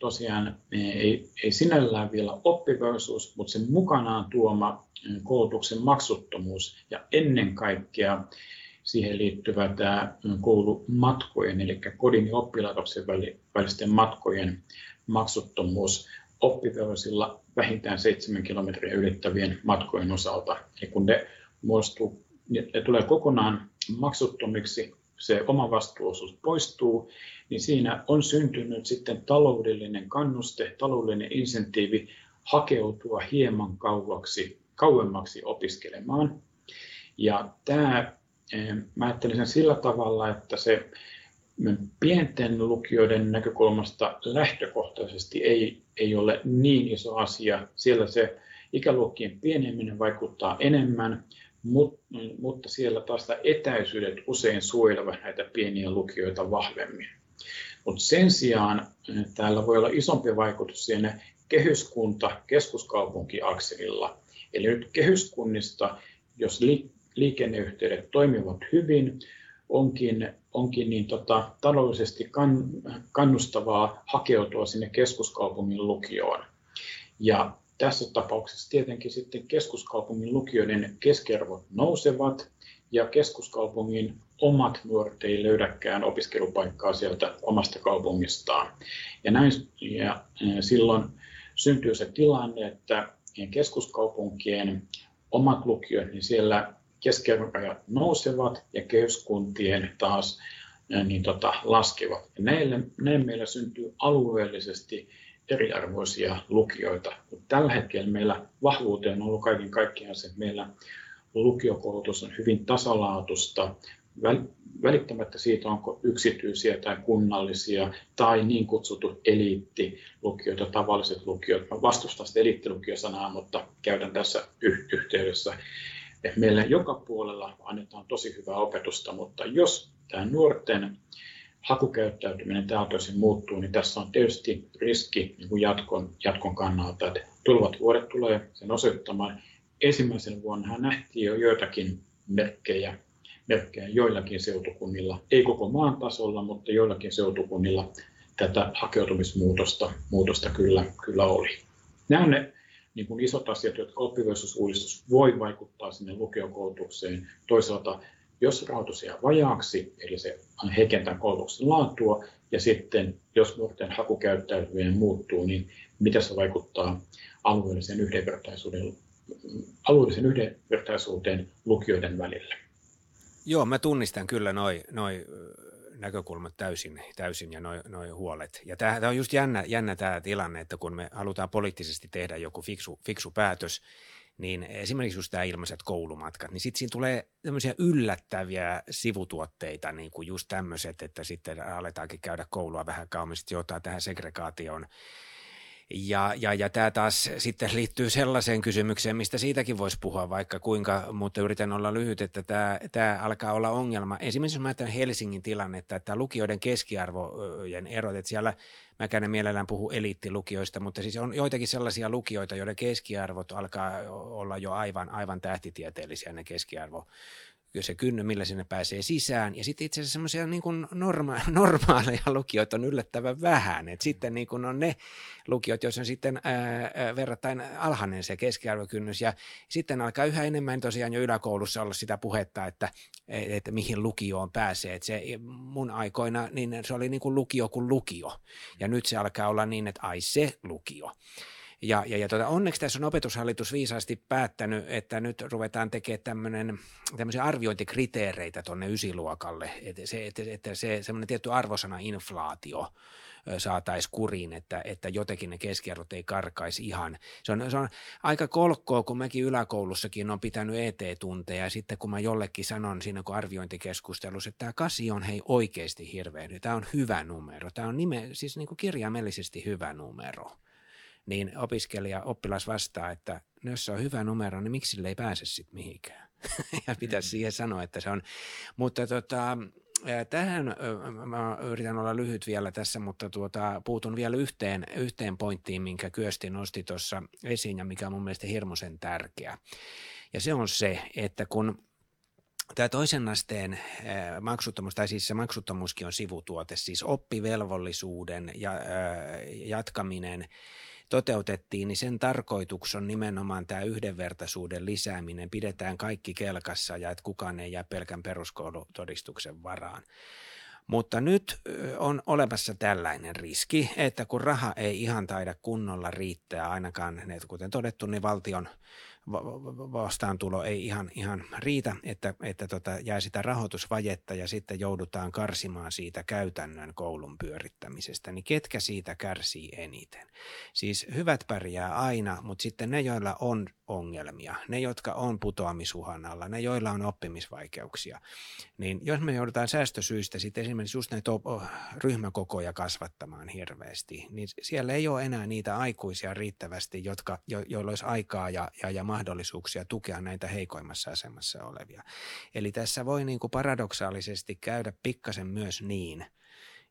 tosiaan ei, ei sinällään vielä oppivelvollisuus, mutta sen mukanaan tuoma koulutuksen maksuttomuus ja ennen kaikkea siihen liittyvä tämä koulumatkojen, eli kodin ja oppilaitoksen välisten matkojen maksuttomuus oppivelvollisilla vähintään 7 kilometriä ylittävien matkojen osalta. Ja kun ne, muodostuu, ne tulee kokonaan maksuttomiksi, se oma vastuuosuus poistuu, niin siinä on syntynyt sitten taloudellinen kannuste, taloudellinen insentiivi hakeutua hieman kauaksi, kauemmaksi opiskelemaan. Ja tämä mä ajattelin sen sillä tavalla, että se pienten lukioiden näkökulmasta lähtökohtaisesti ei, ei ole niin iso asia. Siellä se ikäluokkien pieneminen vaikuttaa enemmän, mutta siellä taas etäisyydet usein suojelevat näitä pieniä lukioita vahvemmin. Mutta sen sijaan täällä voi olla isompi vaikutus siinä kehyskunta-keskuskaupunkiakselilla. Eli nyt kehyskunnista, jos liikenneyhteydet toimivat hyvin, onkin, onkin niin tota, taloudellisesti kan, kannustavaa hakeutua sinne keskuskaupungin lukioon. Ja tässä tapauksessa tietenkin sitten keskuskaupungin lukioiden keskiarvot nousevat ja keskuskaupungin omat nuoret ei löydäkään opiskelupaikkaa sieltä omasta kaupungistaan. Ja, näin, ja silloin syntyy se tilanne, että keskuskaupunkien omat lukiot, niin siellä keskiarvorajat nousevat ja kehyskuntien taas niin tota, laskevat. Ja näille, näin meillä syntyy alueellisesti eriarvoisia lukioita. Mutta tällä hetkellä meillä vahvuuteen on ollut kaiken kaikkiaan se, että meillä lukiokoulutus on hyvin tasalaatusta, välittämättä siitä, onko yksityisiä tai kunnallisia tai niin kutsutut eliittilukioita, tavalliset lukiot. Mä vastustan sitä eliittilukiosanaa, mutta käytän tässä yhteydessä meillä joka puolella annetaan tosi hyvää opetusta, mutta jos tämä nuorten hakukäyttäytyminen tältä osin muuttuu, niin tässä on tietysti riski niin kuin jatkon, jatkon kannalta, että tulevat vuodet tulee sen osoittamaan. Ensimmäisen vuonna nähtiin jo joitakin merkkejä, merkkejä joillakin seutukunnilla, ei koko maan tasolla, mutta joillakin seutukunnilla tätä hakeutumismuutosta muutosta kyllä, kyllä oli. Nämä on ne niin kuin isot asiat, jotka oppivelvollisuusuudistus voi vaikuttaa sinne lukiokoulutukseen. Toisaalta, jos rahoitus jää vajaaksi, eli se heikentää koulutuksen laatua, ja sitten jos nuorten hakukäyttäytyminen muuttuu, niin miten se vaikuttaa alueellisen yhdenvertaisuuden, alueellisen yhdenvertaisuuteen lukioiden välillä. Joo, mä tunnistan kyllä noin noi näkökulmat täysin, täysin ja noin noi huolet. Ja tämä on just jännä, jännä tämä tilanne, että kun me halutaan poliittisesti tehdä joku fiksu, fiksu päätös, niin esimerkiksi just tämä ilmaiset koulumatkat, niin sitten siinä tulee tämmöisiä yllättäviä sivutuotteita, niin kuin just tämmöiset, että sitten aletaankin käydä koulua vähän kauemmin, sitten johtaa tähän segregaatioon ja, ja, ja tämä taas sitten liittyy sellaiseen kysymykseen, mistä siitäkin voisi puhua vaikka kuinka, mutta yritän olla lyhyt, että tämä, tämä alkaa olla ongelma. Esimerkiksi jos mä ajattelen Helsingin tilannetta, että lukioiden keskiarvojen erot, että siellä mä käyn mielellään puhu eliittilukioista, mutta siis on joitakin sellaisia lukioita, joiden keskiarvot alkaa olla jo aivan, aivan tähtitieteellisiä ne keskiarvo se kynny, millä sinne pääsee sisään. Ja sitten itse asiassa semmoisia niin norma- normaaleja lukioita on yllättävän vähän. Et sitten niin kuin on ne lukiot, joissa on sitten ää, verrattain alhainen se keskiarvokynnys. Ja sitten alkaa yhä enemmän tosiaan jo yläkoulussa olla sitä puhetta, että, että mihin lukioon pääsee. Et se mun aikoina niin se oli niin kuin lukio kuin lukio. Ja nyt se alkaa olla niin, että ai se lukio. Ja, ja, ja tuota, onneksi tässä on opetushallitus viisaasti päättänyt, että nyt ruvetaan tekemään tämmöisiä arviointikriteereitä tuonne ysiluokalle, että se, että, että se semmoinen tietty arvosana inflaatio saataisiin kuriin, että, että jotenkin ne keskiarvot ei karkaisi ihan. Se on, se on aika kolkkoa, kun mäkin yläkoulussakin on pitänyt ET-tunteja ja sitten kun mä jollekin sanon siinä kun arviointikeskustelussa, että tämä kasi on hei oikeasti hirveä, tämä on hyvä numero, tämä on nime, siis niin kuin kirjaimellisesti hyvä numero niin opiskelija, oppilas vastaa, että no jos se on hyvä numero, niin miksi sille ei pääse sitten mihinkään? ja pitäisi mm. siihen sanoa, että se on. Mutta tota, tähän mä yritän olla lyhyt vielä tässä, mutta tuota, puutun vielä yhteen, yhteen pointtiin, minkä Kyösti nosti tuossa esiin ja mikä on mun mielestä hirmuisen tärkeä. Ja se on se, että kun Tämä toisen asteen maksuttomuus, tai siis se maksuttomuuskin on sivutuote, siis oppivelvollisuuden ja, jatkaminen toteutettiin, niin sen tarkoitus on nimenomaan tämä yhdenvertaisuuden lisääminen. Pidetään kaikki kelkassa ja että kukaan ei jää pelkän peruskoulutodistuksen varaan. Mutta nyt on olemassa tällainen riski, että kun raha ei ihan taida kunnolla riittää, ainakaan, kuten todettu, niin valtion – vastaantulo ei ihan, ihan riitä, että, että tota, jää sitä rahoitusvajetta ja sitten joudutaan karsimaan siitä käytännön koulun pyörittämisestä, niin ketkä siitä kärsii eniten? Siis hyvät pärjää aina, mutta sitten ne, joilla on ongelmia, ne, jotka on putoamisuhan alla, ne, joilla on oppimisvaikeuksia, niin jos me joudutaan säästösyistä sitten esimerkiksi just näitä ryhmäkokoja kasvattamaan hirveästi, niin siellä ei ole enää niitä aikuisia riittävästi, jotka, jo, joilla olisi aikaa ja, ja, ja mahdollisuuksia tukea näitä heikoimmassa asemassa olevia. Eli tässä voi niin kuin paradoksaalisesti käydä pikkasen myös niin,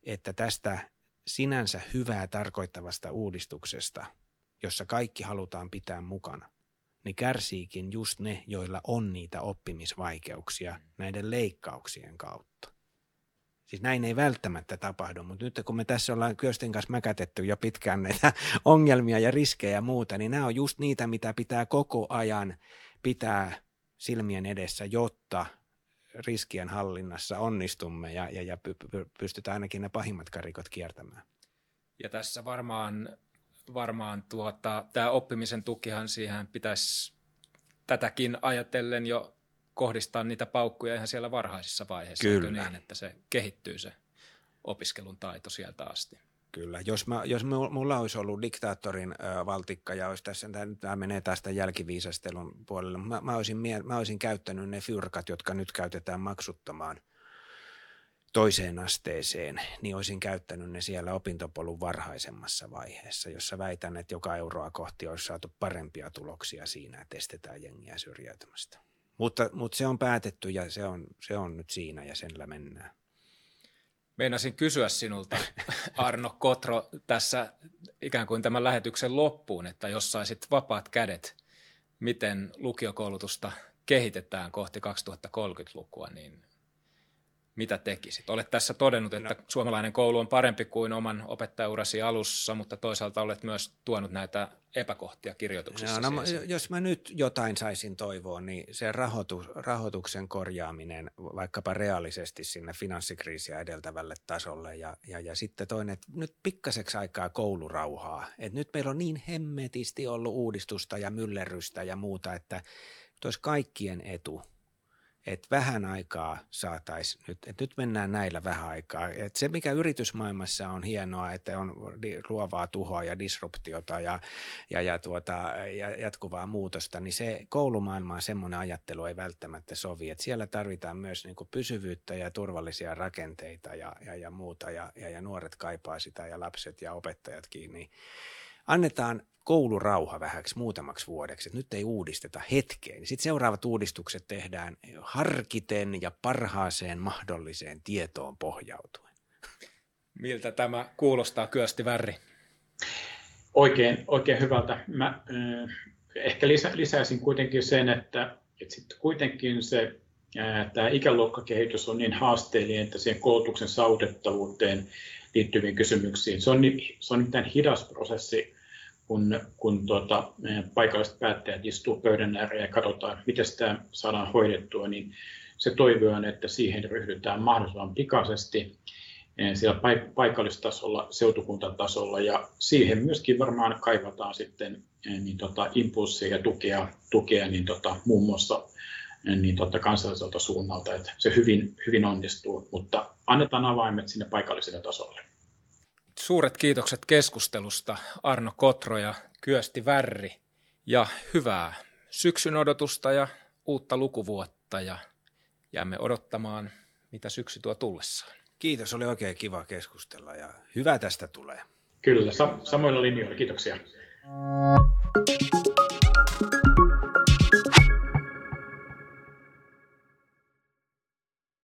että tästä sinänsä hyvää tarkoittavasta uudistuksesta, jossa kaikki halutaan pitää mukana, niin kärsiikin just ne, joilla on niitä oppimisvaikeuksia näiden leikkauksien kautta. Siis näin ei välttämättä tapahdu, mutta nyt kun me tässä ollaan Kyösten kanssa mäkätetty jo pitkään näitä ongelmia ja riskejä ja muuta, niin nämä on just niitä, mitä pitää koko ajan pitää silmien edessä, jotta riskien hallinnassa onnistumme ja, ja, ja pystytään ainakin ne pahimmat karikot kiertämään. Ja tässä varmaan, varmaan tuota, tämä oppimisen tukihan siihen pitäisi tätäkin ajatellen jo kohdistaa niitä paukkuja ihan siellä varhaisissa vaiheissa. Kyllä. Niin, että se kehittyy se opiskelun taito sieltä asti. Kyllä. Jos, mä, jos mulla olisi ollut diktaattorin ö, valtikka ja olisi tässä, tämä menee tästä jälkiviisastelun puolelle, mä, mä, olisin, mä olisin käyttänyt ne fyrkat, jotka nyt käytetään maksuttamaan toiseen asteeseen, niin olisin käyttänyt ne siellä opintopolun varhaisemmassa vaiheessa, jossa väitän, että joka euroa kohti olisi saatu parempia tuloksia siinä, että estetään jengiä syrjäytymästä. Mutta, mutta se on päätetty ja se on, se on nyt siinä ja senllä mennään. Meinasin kysyä sinulta, Arno Kotro, tässä ikään kuin tämän lähetyksen loppuun, että jos saisit vapaat kädet, miten lukiokoulutusta kehitetään kohti 2030-lukua, niin mitä tekisit? Olet tässä todennut, että no. suomalainen koulu on parempi kuin oman opettajaurasi alussa, mutta toisaalta olet myös tuonut näitä epäkohtia kirjoituksissa. No, no, jos mä nyt jotain saisin toivoa, niin se rahoitus, rahoituksen korjaaminen vaikkapa reaalisesti sinne finanssikriisiä edeltävälle tasolle ja, ja, ja sitten toinen, että nyt pikkaseksi aikaa koulurauhaa. Et nyt meillä on niin hemmetisti ollut uudistusta ja myllerrystä ja muuta, että olisi kaikkien etu – että vähän aikaa saataisiin nyt, että nyt mennään näillä vähän aikaa. Että se, mikä yritysmaailmassa on hienoa, että on luovaa tuhoa ja disruptiota ja, ja, ja, tuota, ja jatkuvaa muutosta, niin se koulumaailmaan semmoinen ajattelu ei välttämättä sovi. Että siellä tarvitaan myös niin pysyvyyttä ja turvallisia rakenteita ja, ja, ja muuta, ja, ja, ja nuoret kaipaa sitä ja lapset ja opettajatkin, niin annetaan koulurauha vähäksi muutamaksi vuodeksi, että nyt ei uudisteta hetkeen. Sitten seuraavat uudistukset tehdään harkiten ja parhaaseen mahdolliseen tietoon pohjautuen. Miltä tämä kuulostaa, Kyösti Värri? Oikein, oikein hyvältä. Mä äh, ehkä lisä, lisäisin kuitenkin sen, että, että sitten kuitenkin se äh, tämä ikäluokkakehitys on niin haasteellinen, että siihen koulutuksen saavutettavuuteen liittyviin kysymyksiin. Se on, se on nimittäin hidas prosessi kun, kun tuota, paikalliset päättäjät istuu pöydän ääreen ja katsotaan, miten sitä saadaan hoidettua, niin se toivoa, että siihen ryhdytään mahdollisimman pikaisesti eh, siellä paikallistasolla, seutukuntatasolla ja siihen myöskin varmaan kaivataan sitten eh, niin tota, impulsseja ja tukea, tukea niin tota, muun muassa eh, niin tota, kansalliselta suunnalta, että se hyvin, hyvin onnistuu, mutta annetaan avaimet sinne paikalliselle tasolle. Suuret kiitokset keskustelusta Arno Kotro ja Kyösti Värri ja hyvää syksyn odotusta ja uutta lukuvuotta ja jäämme odottamaan, mitä syksy tuo tullessaan. Kiitos, oli oikein kiva keskustella ja hyvä tästä tulee. Kyllä, samoilla linjoilla, kiitoksia.